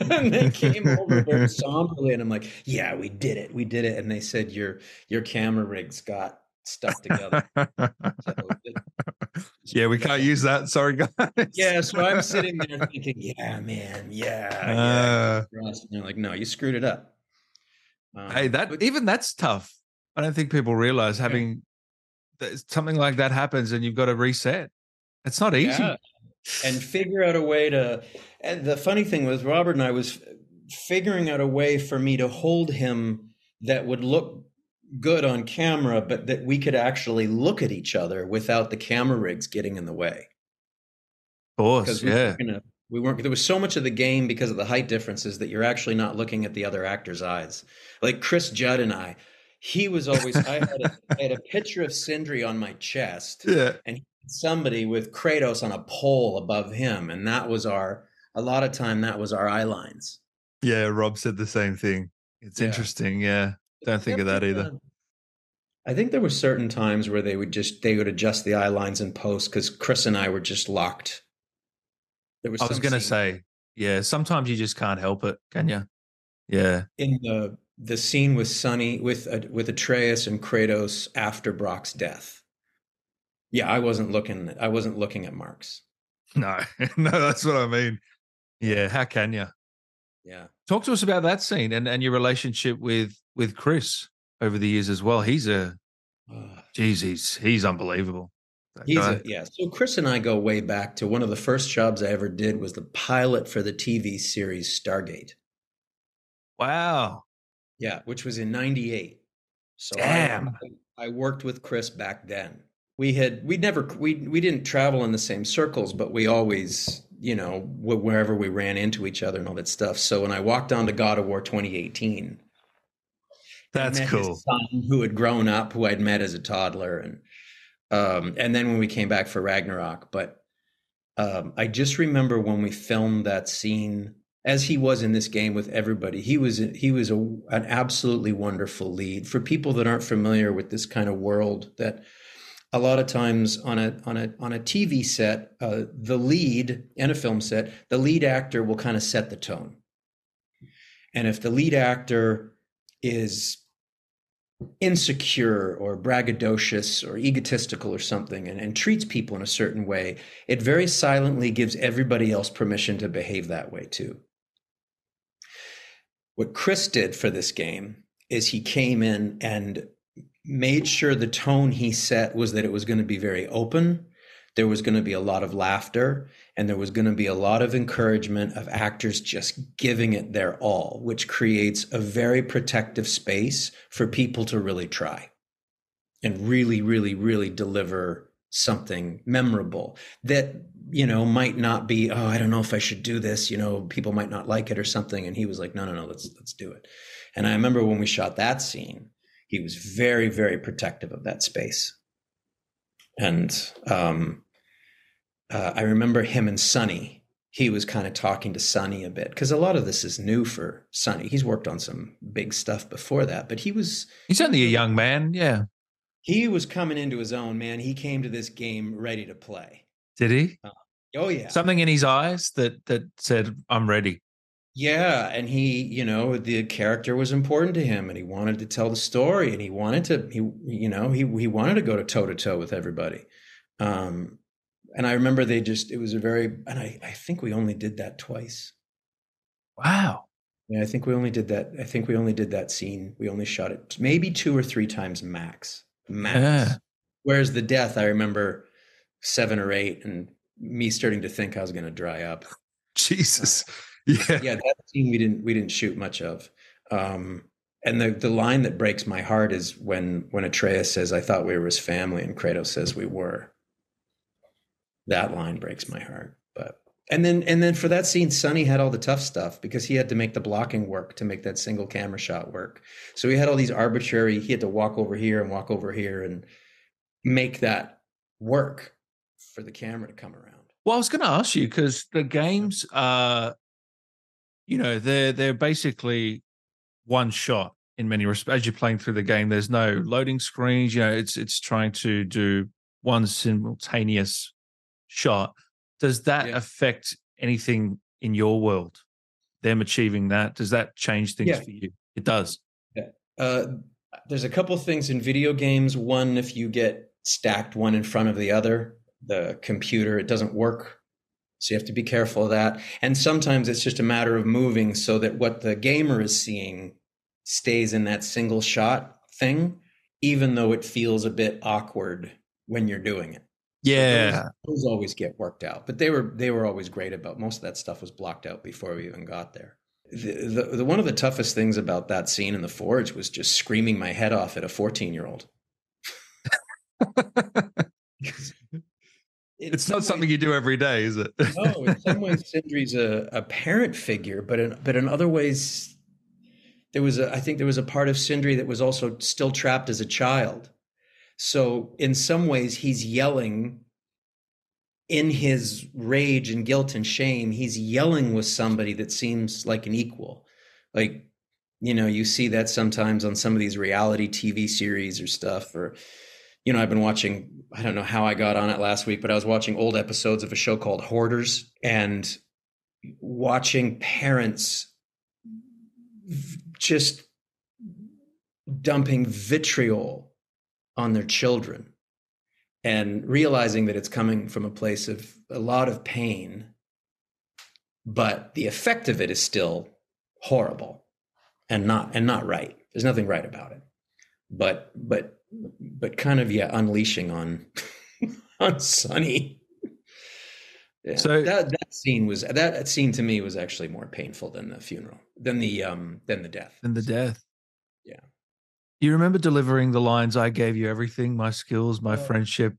and they came over very somberly, and I'm like, "Yeah, we did it. We did it." And they said, "Your your camera rigs got stuck together. so yeah, we can't use that. Sorry, guys. yeah, so I'm sitting there thinking, yeah, man, yeah, uh, yeah. And they're like, no, you screwed it up. Um, hey, that but, even that's tough. I don't think people realize having yeah. something like that happens and you've got to reset. It's not easy. Yeah. And figure out a way to. And the funny thing was, Robert and I was figuring out a way for me to hold him that would look good on camera, but that we could actually look at each other without the camera rigs getting in the way. Of course, we yeah. Weren't we weren't. There was so much of the game because of the height differences that you're actually not looking at the other actor's eyes. Like Chris Judge and I, he was always. I, had a, I had a picture of Sindri on my chest, yeah, and somebody with Kratos on a pole above him, and that was our. A lot of time, that was our eye lines. Yeah, Rob said the same thing. It's Yeah. interesting. Yeah, don't think of that either. I think there were certain times where they would just they would adjust the eye lines in post because Chris and I were just locked. There was I was going to say, yeah, sometimes you just can't help it, can you? Yeah. in the the scene with Sunny with uh, with Atreus and Kratos after Brok's death. Yeah, I wasn't looking. I wasn't looking at marks. No, no, that's what I mean. Yeah. How can you? Yeah, Talk to us about that scene and, and your relationship with with Chris over the years as well. He's a geez, he's he's unbelievable. He's a, yeah. So Chris and I go way back to one of the first jobs I ever did was the pilot for the TV series Stargate. wow. Yeah, which was in '98. So Damn. I, I worked with Chris back then. We had we never we we didn't travel in the same circles, but we always you know wherever we ran into each other and all that stuff. So when I walked on to God of War 2018, I That's cool. His son, who had grown up, who I'd met as a toddler, and um, and then when we came back for Ragnarok, but um, I just remember when we filmed that scene, as he was in this game with everybody. He was he was a, an absolutely wonderful lead for people that aren't familiar with this kind of world. That a lot of times on a on a on a TV set, uh, the lead in a film set, the lead actor will kind of set the tone, and if the lead actor is insecure or braggadocious or egotistical or something and, and treats people in a certain way, it very silently gives everybody else permission to behave that way too. What Chris did for this game is he came in and made sure the tone he set was that it was going to be very open. There was going to be a lot of laughter and there was going to be a lot of encouragement of actors just giving it their all, which creates a very protective space for people to really try and really, really, really deliver something memorable that, you know, might not be, oh, I don't know if I should do this, you know, people might not like it or something. And he was like, no, no, no, let's let's do it. And I remember when we shot that scene, he was very, very protective of that space. And um uh, I remember him and Sunny. He was kind of talking to Sunny a bit because a lot of this is new for Sunny. He's worked on some big stuff before that, but he was He's only a young man. Yeah. he was coming into his own. Man, he came to this game ready to play. Did he? Oh yeah, Something in his eyes that that said, "I'm ready." yeah, and he, you know, the character was important to him, and he wanted to tell the story, and he wanted to, he, you know, he he wanted to go to toe to toe with everybody. Um, and I remember they just, it was a very, and I, I think we only did that twice. Wow. Yeah, I think we only did that. I think we only did that scene. We only shot it maybe two or three times max. Max. Yeah. Whereas the death, I remember seven or eight, and me starting to think I was going to dry up. Jesus. Yeah. Yeah, that scene we didn't we didn't shoot much of. Um, and the the line that breaks my heart is when when Atreus says, "I thought we were his family," and Kratos says, "We were." That line breaks my heart. But and then and then for that scene, Sunny had all the tough stuff because he had to make the blocking work to make that single camera shot work. So he had all these arbitrary. He had to walk over here and walk over here and make that work for the camera to come around. Well, I was going to ask you because the games are, you know, they're they're basically one shot in many respects. As you're playing through the game, there's no loading screens. You know, it's it's trying to do one simultaneous shot. Does that Yeah. affect anything in your world? Them achieving that does that change things Yeah. for you? It does. Uh, there's a couple things in video games. One, if you get stacked one in front of the other, the computer it doesn't work. So you have to be careful of that. And sometimes it's just a matter of moving so that what the gamer is seeing stays in that single shot thing, even though it feels a bit awkward when you're doing it. Yeah. those, those always get worked out, but they were they were always great about most of that stuff was blocked out before we even got there. The, the, the one of the toughest things about that scene in the forge was just screaming my head off at a 14 year old. it's not something you do every day, is it? no, in some ways, Sindri's a, a parent figure, but in but in other ways, there was a I think there was a part of Sindri that was also still trapped as a child. So in some ways, he's yelling in his rage and guilt and shame, he's yelling with somebody that seems like an equal. Like, you know, you see that sometimes on some of these reality TV series or stuff, or, you know, I've been watching, I don't know how I got on it last week, but I was watching old episodes of a show called Hoarders and watching parents just dumping vitriol on their children and realizing that it's coming from a place of a lot of pain but the effect of it is still horrible and not and not right there's nothing right about it but but but kind of yeah unleashing on on Sunny yeah. So that that scene was that scene to me was actually more painful than the funeral, than the um than the death. Than the death. Yeah. You remember delivering the lines I gave you everything, my skills, my oh. friendship.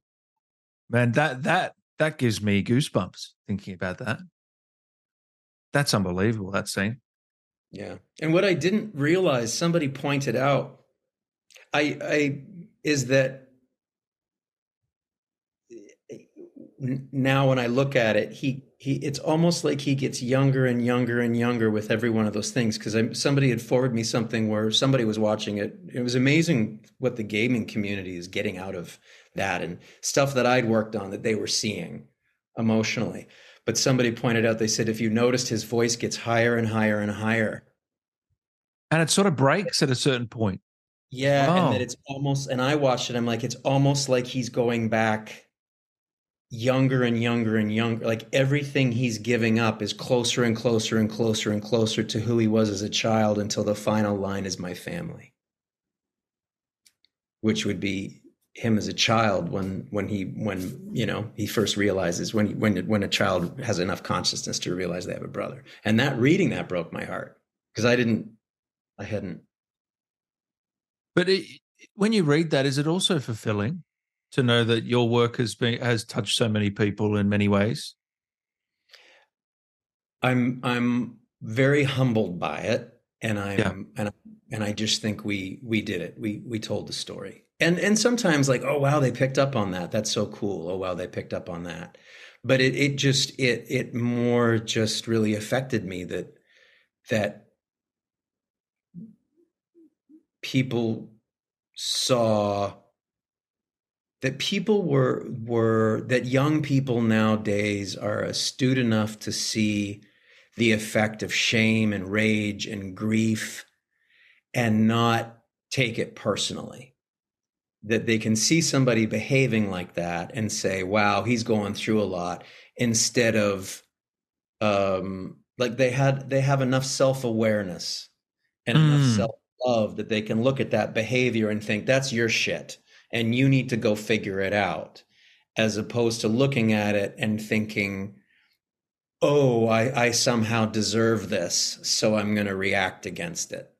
Man, that that that gives me goosebumps thinking about that. That's unbelievable, that scene. Yeah. And what I didn't realize, somebody pointed out, I I is that eh, eh, now when I look at it, he he it's almost like he gets younger and younger and younger with every one of those things. Because somebody had forwarded me something where somebody was watching it. It was amazing what the gaming community is getting out of that and stuff that I'd worked on that they were seeing emotionally. But somebody pointed out, they said, if you noticed, his voice gets higher and higher and higher, and it sort of breaks at a certain point. Yeah, oh. and that it's almost. And I watched it. I'm like, it's almost like he's going back younger and younger and younger. Like everything he's giving up is closer and closer and closer and closer to who he was as a child until the final line is my family, which would be him as a child when when he when you know he first realizes when when when a child has enough consciousness to realize they have a brother. And that reading that broke my heart because i didn't i hadn't. But it, when you read that is it also fulfilling to know that your work has been has touched so many people in many ways? I'm I'm very humbled by it, and I'm yeah. and and I just think we we did it. We we told the story, and and sometimes like oh wow they picked up on that. That's so cool. Oh wow they picked up on that. But it it just it it more just really affected me that that people saw that people were were that young people nowadays are astute enough to see the effect of shame and rage and grief and not take it personally that they can see somebody behaving like that and say wow he's going through a lot instead of um like they had they have enough self-awareness and mm. enough self-love that they can look at that behavior and think that's your shit and you need to go figure it out as opposed to looking at it and thinking oh i, I somehow deserve this so i'm going to react against it.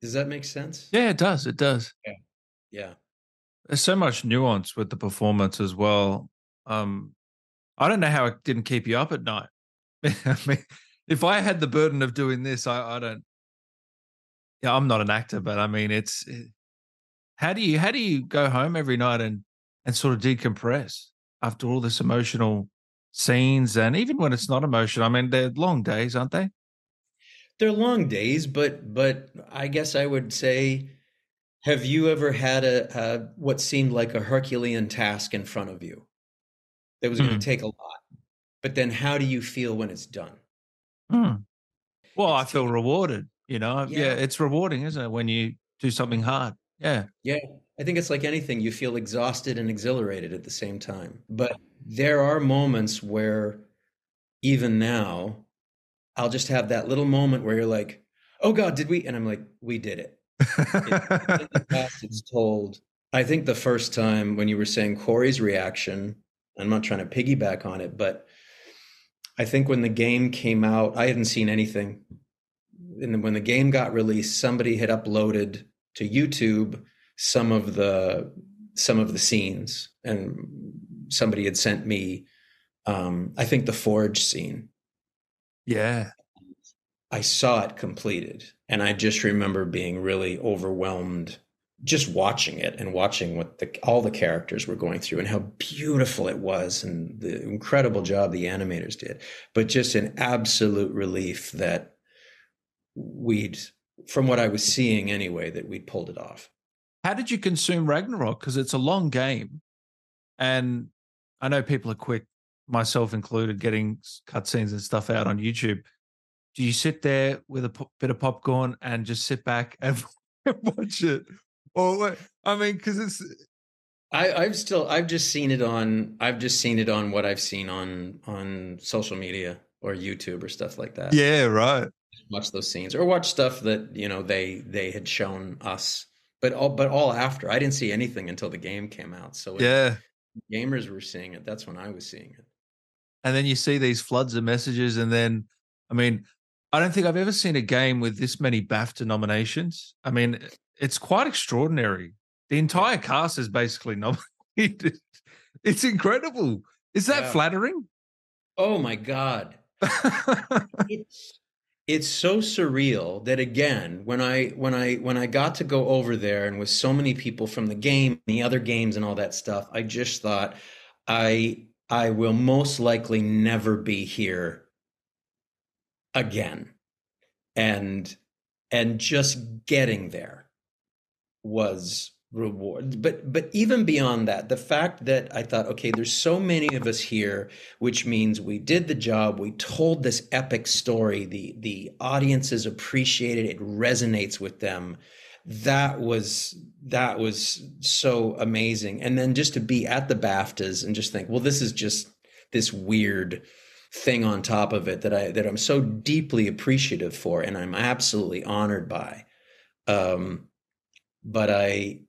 Does that make sense? Yeah it does it does. Yeah. Yeah. There's so much nuance with the performance as well. Um i don't know how it didn't keep you up at night. I mean if i had the burden of doing this i, I don't yeah i'm not an actor but i mean it's it, how do you how do you go home every night and and sort of decompress after all this emotional scenes and even when it's not emotional? I mean, they're long days, aren't they? They're long days, but but I guess I would say, have you ever had a, a what seemed like a Herculean task in front of you that was mm. going to take a lot? But then, how do you feel when it's done? Mm. Well, it's I feel rewarded. You know, yeah. yeah, it's rewarding, isn't it, when you do something hard? Yeah. Yeah. I think it's like anything, you feel exhausted and exhilarated at the same time. But there are moments where even now, I'll just have that little moment where you're like, oh God, did we? And I'm like, we did it. in the past, it's told. I think the first time when you were saying Cory's reaction, I'm not trying to piggyback on it, but I think when the game came out, I hadn't seen anything. And when the game got released, somebody had uploaded to YouTube some of the some of the scenes, and somebody had sent me, um, I think the forge scene. Yeah, I saw it completed, and I just remember being really overwhelmed just watching it and watching what the, all the characters were going through and how beautiful it was and the incredible job the animators did. But just an absolute relief that we'd from what i was seeing anyway that we'd pulled it off how did you consume ragnarok because it's a long game and i know people are quick myself included getting cutscenes and stuff out on youtube do you sit there with a bit of popcorn and just sit back and watch it or I mean, because it's. I, I've still I've just seen it on I've just seen it on what I've seen on on social media or YouTube or stuff like that. Yeah, right. Watch those scenes or watch stuff that you know they they had shown us, but all but all after. I didn't see anything until the game came out. So yeah, gamers were seeing it. That's when I was seeing it. And then you see these floods of messages, and then I mean, I don't think I've ever seen a game with this many BAFTA nominations. I mean, it's quite extraordinary. The entire cast is basically nominated. It's incredible. Is that yeah. flattering? Oh my god. it's it's so surreal that again when i when i when i got to go over there and with so many people from the game the other games and all that stuff i just thought i i will most likely never be here again. And and just getting there was reward but but even beyond that the fact that i thought okay there's so many of us here which means we did the job we told this epic story the the audiences appreciate it it resonates with them. That was that was so amazing. And then just to be at the baftas and just think well this is just this weird thing on top of it that i that i'm so deeply appreciative for and i'm absolutely honored by. Um but I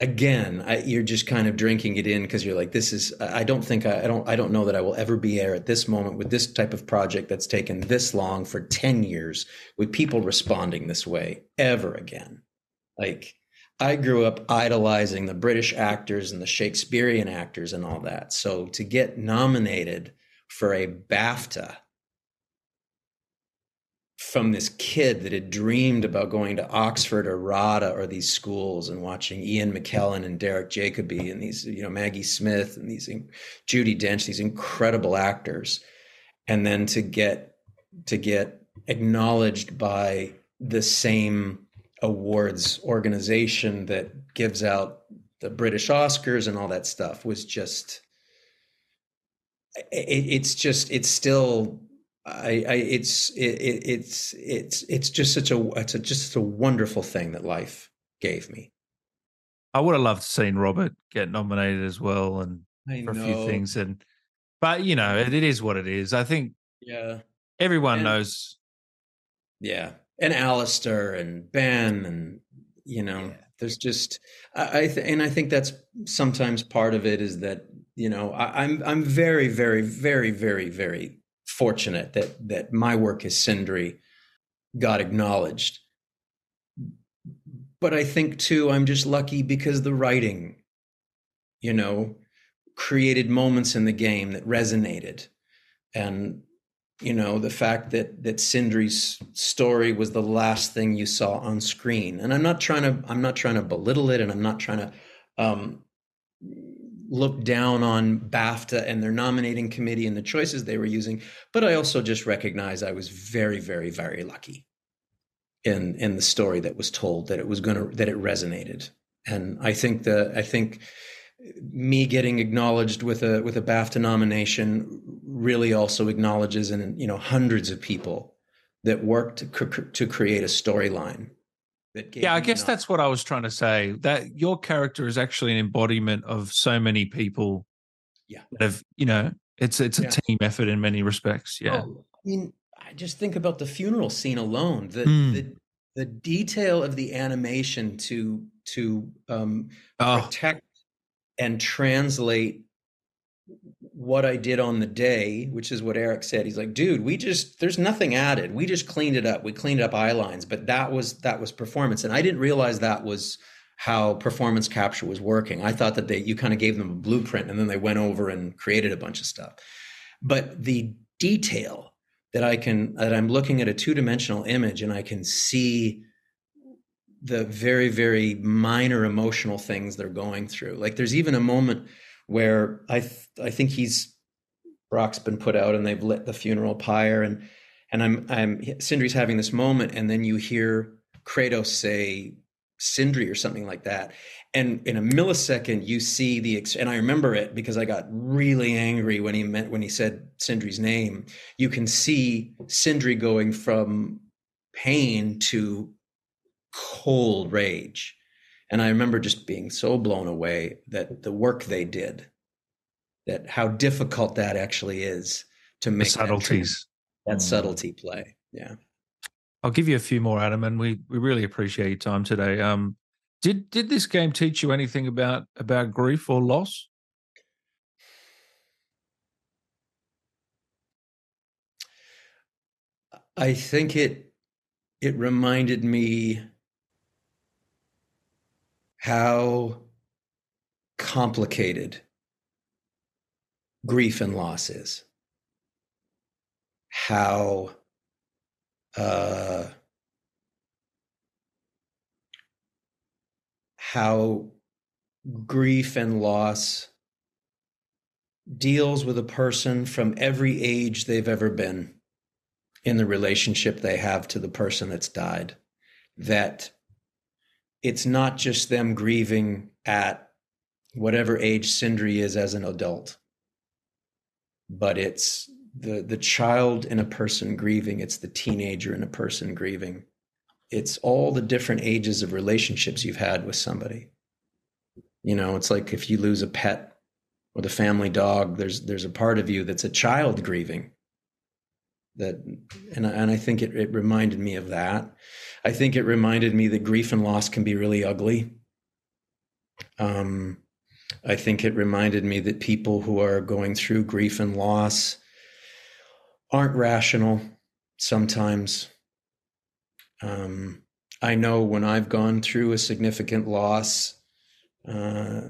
again I, you're just kind of drinking it in because you're like this is i don't think I, I, don't i don't know that i will ever be there at this moment with this type of project that's taken this long for 10 years with people responding this way ever again. Like i grew up idolizing the british actors and the shakespearean actors and all that. So to get nominated for a bafta from this kid that had dreamed about going to Oxford or RADA or these schools and watching Ian McKellen and Derek Jacobi and these, you know, Maggie Smith and these Judi Dench, these incredible actors. And then to get to get acknowledged by the same awards organization that gives out the British Oscars and all that stuff was just it, it's just it's still I, I it's it, it's it's it's just such a it's a, just a wonderful thing that life gave me. I would have loved to seen Robert get nominated as well, and I for know. a few things. And but you know, it, it is what it is. I think yeah, everyone and, knows. Yeah, and Alastair and Ben and you know, yeah. there's just I, I th- and I think that's sometimes part of it is that you know I, I'm I'm very very very very very fortunate that that my work as Sindri got acknowledged. But I think too, I'm just lucky because the writing, you know, created moments in the game that resonated. And, you know, the fact that that Sindri's story was the last thing you saw on screen. And I'm not trying to I'm not trying to belittle it and I'm not trying to um look down on BAFTA and their nominating committee and the choices they were using, but I also just recognize I was very, very, very lucky in in the story that was told that it was going to that it resonated, and I think the I think me getting acknowledged with a with a BAFTA nomination really also acknowledges and you know hundreds of people that worked to, to create a storyline yeah i guess enough. that's what i was trying to say that your character is actually an embodiment of so many people yeah that have you know it's it's a yeah. team effort in many respects yeah oh, i mean i just think about the funeral scene alone the mm. the the detail of the animation to to um, oh. protect and translate what I did on the day, which is what Eric said. He's like, dude, we just there's nothing added. We just cleaned it up. We cleaned up eye lines, but that was that was performance. And I didn't realize that was how performance capture was working. I thought that they you kind of gave them a blueprint and then they went over and created a bunch of stuff. But the detail that I can that I'm looking at a two-dimensional image and I can see the very very minor emotional things they're going through. Like there's even a moment where I th- I think he's Brok's been put out and they've lit the funeral pyre and and I'm I'm Sindri's having this moment and then you hear Kratos say Sindri or something like that. And in a millisecond, you see the and I remember it because I got really angry when he meant when he said Sindri's name. You can see Sindri going from pain to cold rage. And I remember just being so blown away that the work they did, that how difficult that actually is to make the subtleties, that, that mm. subtlety play. Yeah. I'll give you a few more, Adam, and we we really appreciate your time today. Um, did did this game teach you anything about about grief or loss? I think it it reminded me how complicated grief and loss is. How uh, how grief and loss deals with a person from every age they've ever been in the relationship they have to the person that's died. That it's not just them grieving at whatever age Sindri is as an adult, but it's the the child in a person grieving it's the teenager in a person grieving. It's all the different ages of relationships you've had with somebody. You know it's like if you lose a pet or the family dog there's there's a part of you that's a child grieving that and I, and I think it, it reminded me of that i think it reminded me that grief and loss can be really ugly um i think it reminded me that people who are going through grief and loss aren't rational sometimes. Um, I know when I've gone through a significant loss, uh,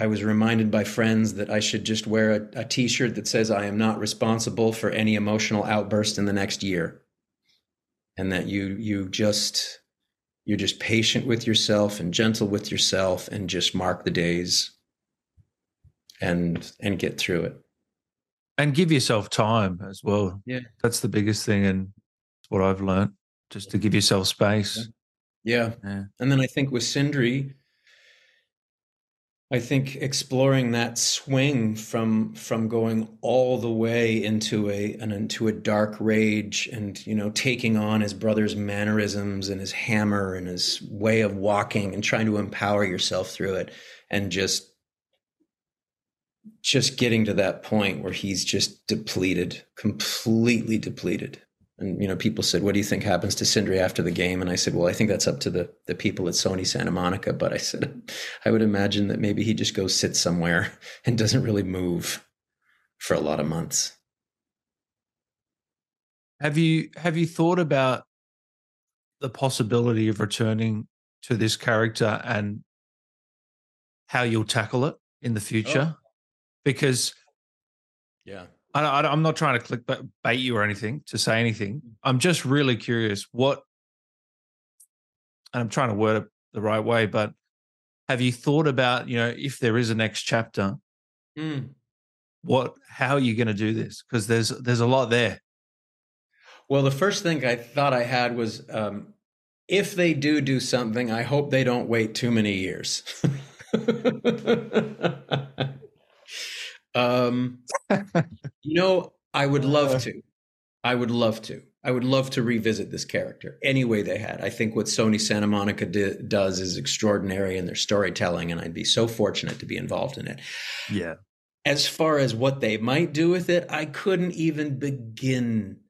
I was reminded by friends that I should just wear a a t-shirt that says I am not responsible for any emotional outburst in the next year. And that you you just you're just patient with yourself and gentle with yourself and just mark the days and and get through it and give yourself time as well. Yeah, that's the biggest thing, and what I've learned, just to give yourself space. Yeah. yeah. And then I think with Sindri, I think exploring that swing from from going all the way into a an into a dark rage and you know taking on his brother's mannerisms and his hammer and his way of walking and trying to empower yourself through it and just just getting to that point where he's just depleted, completely depleted. And you know, people said, "What do you think happens to Sindri after the game?" And I said, "Well, I think that's up to the the people at Sony Santa Monica." But I said, I would imagine that maybe he just goes sit somewhere and doesn't really move for a lot of months. Have you have you thought about the possibility of returning to this character and how you'll tackle it in the oh. future? Oh because yeah I, am not trying to click bait you or anything to say anything mm. i'm just really curious what and i'm trying to word it the right way but have you thought about you know if there is a next chapter mm. what how are you going to do this because there's there's a lot there well the first thing i thought i had was um, if they do do something i hope they don't wait too many years Um, you know, I would love uh. to. I would love to. I would love to revisit this character any way they had. I think what Sony Santa Monica di- does is extraordinary in their storytelling, and I'd be so fortunate to be involved in it. Yeah. As far as what they might do with it, I couldn't even begin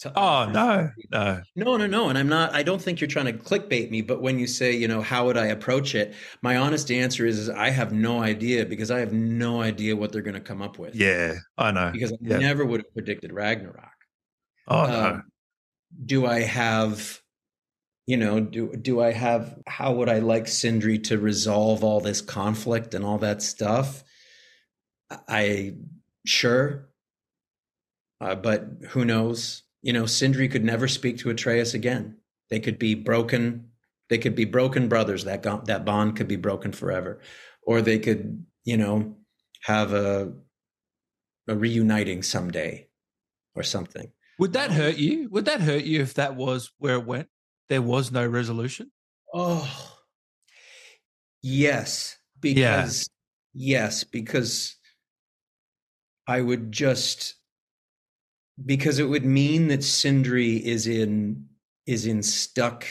to oh no no. No no no and i'm not i don't think you're trying to clickbait me but when you say you know how would i approach it my honest answer is, is i have no idea because i have no idea what they're going to come up with. Yeah i know. Because i yeah. never would have predicted ragnarok. Oh no. Um, do i have you know do do i have how would i like sindri to resolve all this conflict and all that stuff? I sure. Uh, but who knows you know, Sindri could never speak to Atreus again. They could be broken They could be broken brothers. That go- that bond could be broken forever, or they could, you know, have a a reuniting someday, or something. Would that hurt you? Would that hurt you if that was where it went? There was no resolution. Oh, yes, because yes, because I would just because it would mean that Sindri is in is in stuck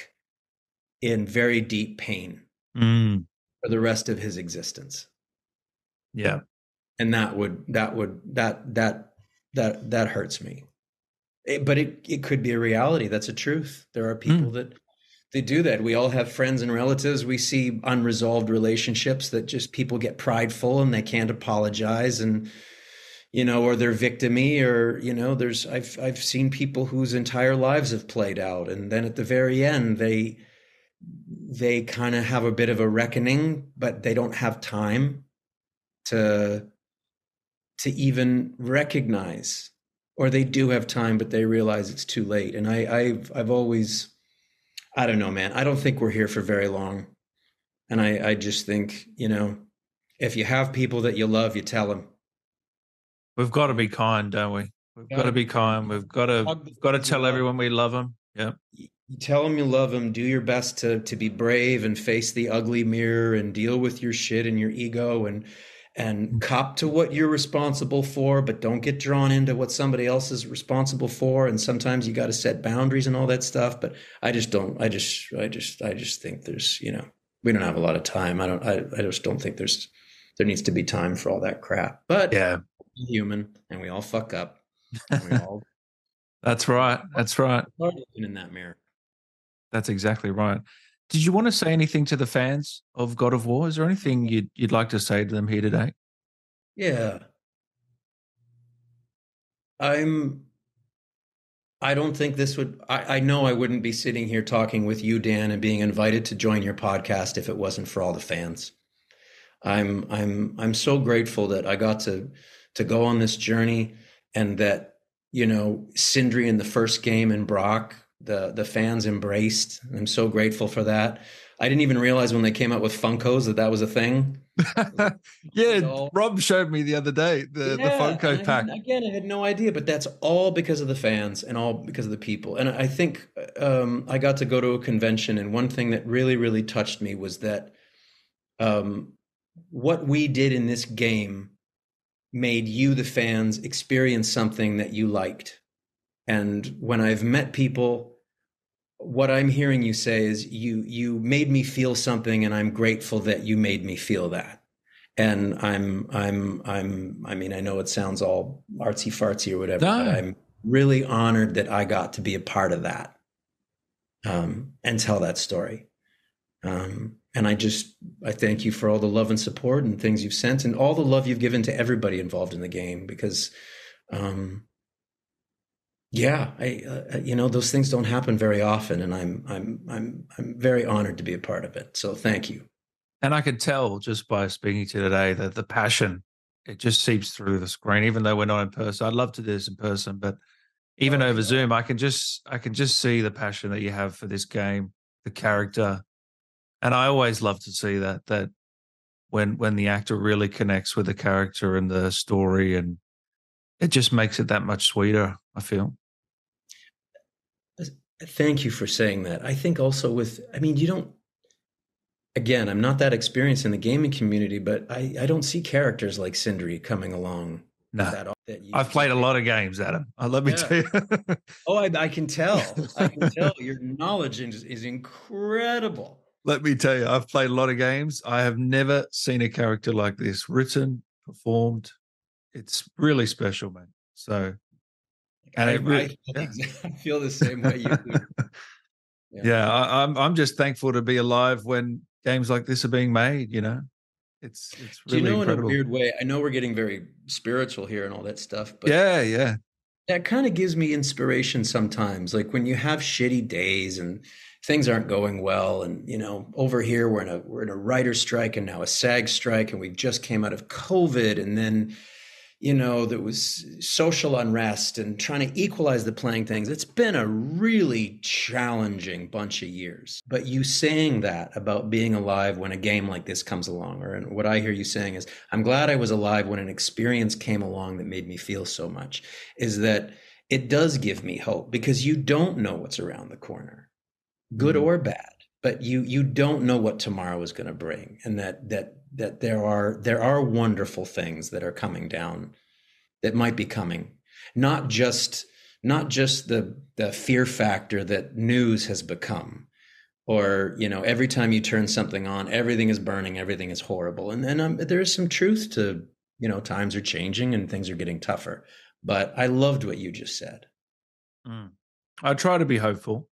in very deep pain Mm, for the rest of his existence. yeah. And that would that would that that that that hurts me. It- but it it could be a reality. That's a truth. There are people that they do that. We all have friends and relatives. We see unresolved relationships that just people get prideful and they can't apologize and you know, or they're victimy or, you know, there's I've I've seen people whose entire lives have played out and then at the very end they they kind of have a bit of a reckoning, but they don't have time to to even recognize or they do have time but they realize it's too late. And i i've i've always i don't know man i don't think we're here for very long. And i i just think you know if you have people that you love you tell them We've got to be kind, don't we? We've got to be kind. kind. We've got to we've got to tell everyone we love them. Yeah. you tell them you love them do your best to to be brave and face the ugly mirror and deal with your shit and your ego and and mm. cop to what you're responsible for but don't get drawn into what somebody else is responsible for and sometimes you got to set boundaries and all that stuff but i just don't i just i just i just think there's you know we don't have a lot of time i don't i, I just don't think there's there needs to be time for all that crap but Yeah. Human and we all fuck up and we all That's right. That's right. looking in that mirror That's exactly right. Did you want to say anything to the fans of God of War? Is there anything you'd you'd like to say to them here today? Yeah. I'm I don't think this would I, I know I wouldn't be sitting here talking with you, Dan, and being invited to join your podcast if it wasn't for all the fans. I'm I'm I'm so grateful that I got to to go on this journey and that, you know, Sindri in the first game and Brok, the the fans embraced. I'm so grateful for that. I didn't even realize when they came out with Funkos that that was a thing. yeah, all- Rob showed me the other day the, the Yeah, Funko and I pack. again, I had no idea, but that's all because of the fans and all because of the people. And I think um, I got to go to a convention, and one thing that really, really touched me was that um, what we did in this game made you, the fans, experience something that you liked. And when I've met people, what I'm hearing you say is you you made me feel something, and I'm grateful that you made me feel that and I'm I'm I'm I mean I know it sounds all artsy fartsy or whatever, No. but I'm really honored that I got to be a part of that um, and tell that story. Um, and I just I thank you for all the love and support and things you've sent and all the love you've given to everybody involved in the game because um, yeah, I uh, you know those things don't happen very often, and I'm I'm I'm I'm very honored to be a part of it. So thank you. And I could tell just by speaking to you today that the passion it just seeps through the screen, even though we're not in person. I'd love to do this in person, but even Oh, over yeah. Zoom, I can just I can just see the passion that you have for this game, the character. And I always love to see that that when when the actor really connects with the character and the story and it just makes it that much sweeter, I feel. Thank you for saying that. I think also with, I mean, you don't, again, I'm not that experienced in the gaming community, but I, I don't see characters like Sindri coming along. No. that, that I've played a lot of games, Adam. Uh, let me Yeah. tell you. Oh, I, I can tell. I can tell your knowledge is, is incredible. Let me tell you, I've played a lot of games. I have never seen a character like this written, performed. It's really special, man. So, and I, it really, I, yeah. Feel the same way you do. yeah, I, I'm I'm just thankful to be alive when games like this are being made. You know, it's it's really Do you know incredible. in a weird way? I know we're getting very spiritual here and all that stuff, but yeah, yeah, that kind of gives me inspiration sometimes like when you have shitty days and things aren't going well and you know over here we're in a we're in a writer strike and now a sag strike and we just came out of covid and then you know, there was social unrest and trying to equalize the playing things. It's been a really challenging bunch of years. But you saying that about being alive when a game like this comes along, or what I hear you saying is, I'm glad I was alive when an experience came along that made me feel so much, is that it does give me hope because you don't know what's around the corner, good mm-hmm. or bad but you you don't know what tomorrow is going to bring and that that that there are there are wonderful things that are coming down that might be coming not just not just the the fear factor that news has become or you know every time you turn something on everything is burning everything is horrible and then um, there is some truth to you know times are changing and things are getting tougher but i loved what you just said mm. i try to be hopeful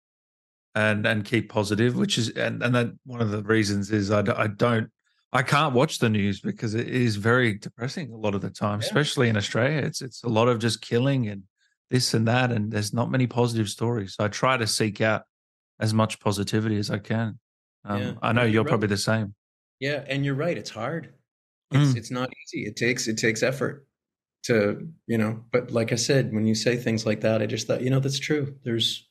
and and keep positive which is and and that one of the reasons is I, I don't I can't watch the news because it is very depressing a lot of the time, yeah. especially in Australia. It's it's a lot of just killing and this and that, and there's not many positive stories. So I try to seek out as much positivity as I can. Um, yeah. I know you're, you're right. probably the same. Yeah, and you're right. It's hard. It's mm. it's not easy. It takes it takes effort to you know. But like I said, when you say things like that, I just thought you know that's true. There's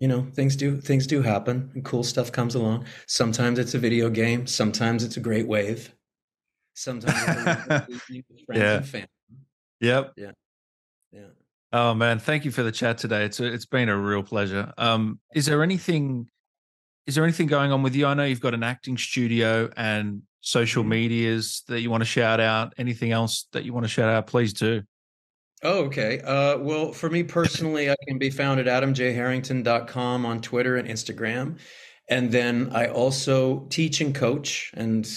you know things do things do happen and cool stuff comes along. Sometimes it's a video game. Sometimes it's a great wave. Sometimes yeah. yep. Yeah. Yeah. Oh man. Thank you for the chat today. It's a, it's been a real pleasure. Um is there anything is there anything going on with you? I know you've got an acting studio and social mm-hmm. medias that you want to shout out. Anything else that you want to shout out? Please do Oh, okay. Uh, well, for me personally, I can be found at adamjharrington.com on Twitter and Instagram. And then I also teach and coach, and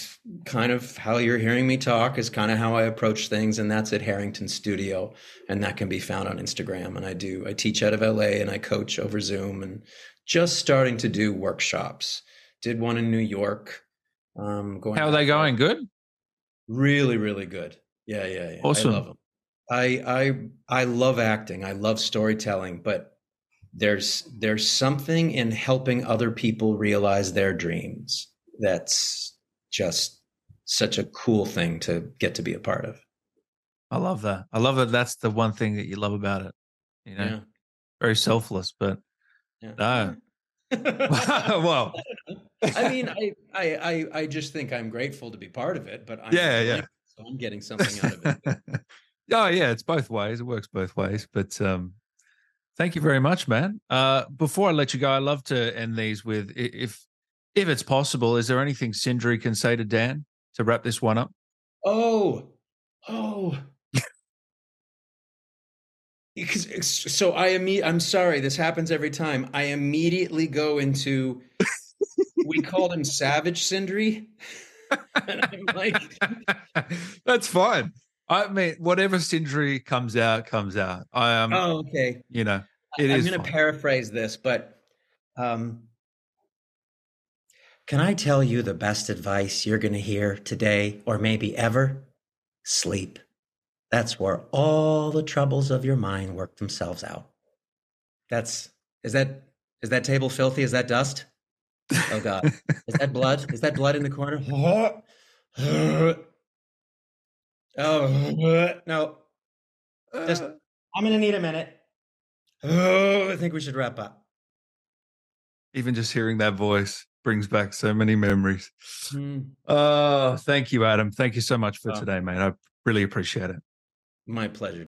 kind of how you're hearing me talk is kind of how I approach things. And that's at Harrington Studio. And that can be found on Instagram. And I do, I teach out of LA and I coach over Zoom and just starting to do workshops. Did one in New York. Um, going how are they going? Good? Really, really good. Yeah, yeah, yeah. Awesome. I love. I I love acting. I love storytelling, but there's there's something in helping other people realize their dreams that's just such a cool thing to get to be a part of. I love that. I love that. That's the one thing that you love about it. You know, yeah. very selfless, but yeah. no. well, I mean, I, I, I, I just think I'm grateful to be part of it, but I'm yeah, yeah. So I'm getting something out of it. Oh yeah, it's both ways. It works both ways. But um, thank you very much, man. Uh, before I let you go, I love to end these with if if it's possible. Is there anything Sindri can say to Dan to wrap this one up? Oh, oh. Because so I imme- I'm sorry, this happens every time. I immediately go into we called him Savage Sindri. and I'm like, that's fine. I mean, whatever Sindri comes out, comes out. I am. Um, oh, okay. You know, it I'm going to paraphrase this, but um, can I tell you the best advice you're going to hear today, or maybe ever? Sleep. That's where all the troubles of your mind work themselves out. That's is that is that table filthy? Is that dust? Oh God, is that blood? Is that blood in the corner? Oh no. Just uh. I'm gonna need a minute. Oh, I think we should wrap up. Even just hearing that voice brings back so many memories. Mm. Oh, thank you, Adam. Thank you so much for oh. today, man. I really appreciate it. My pleasure.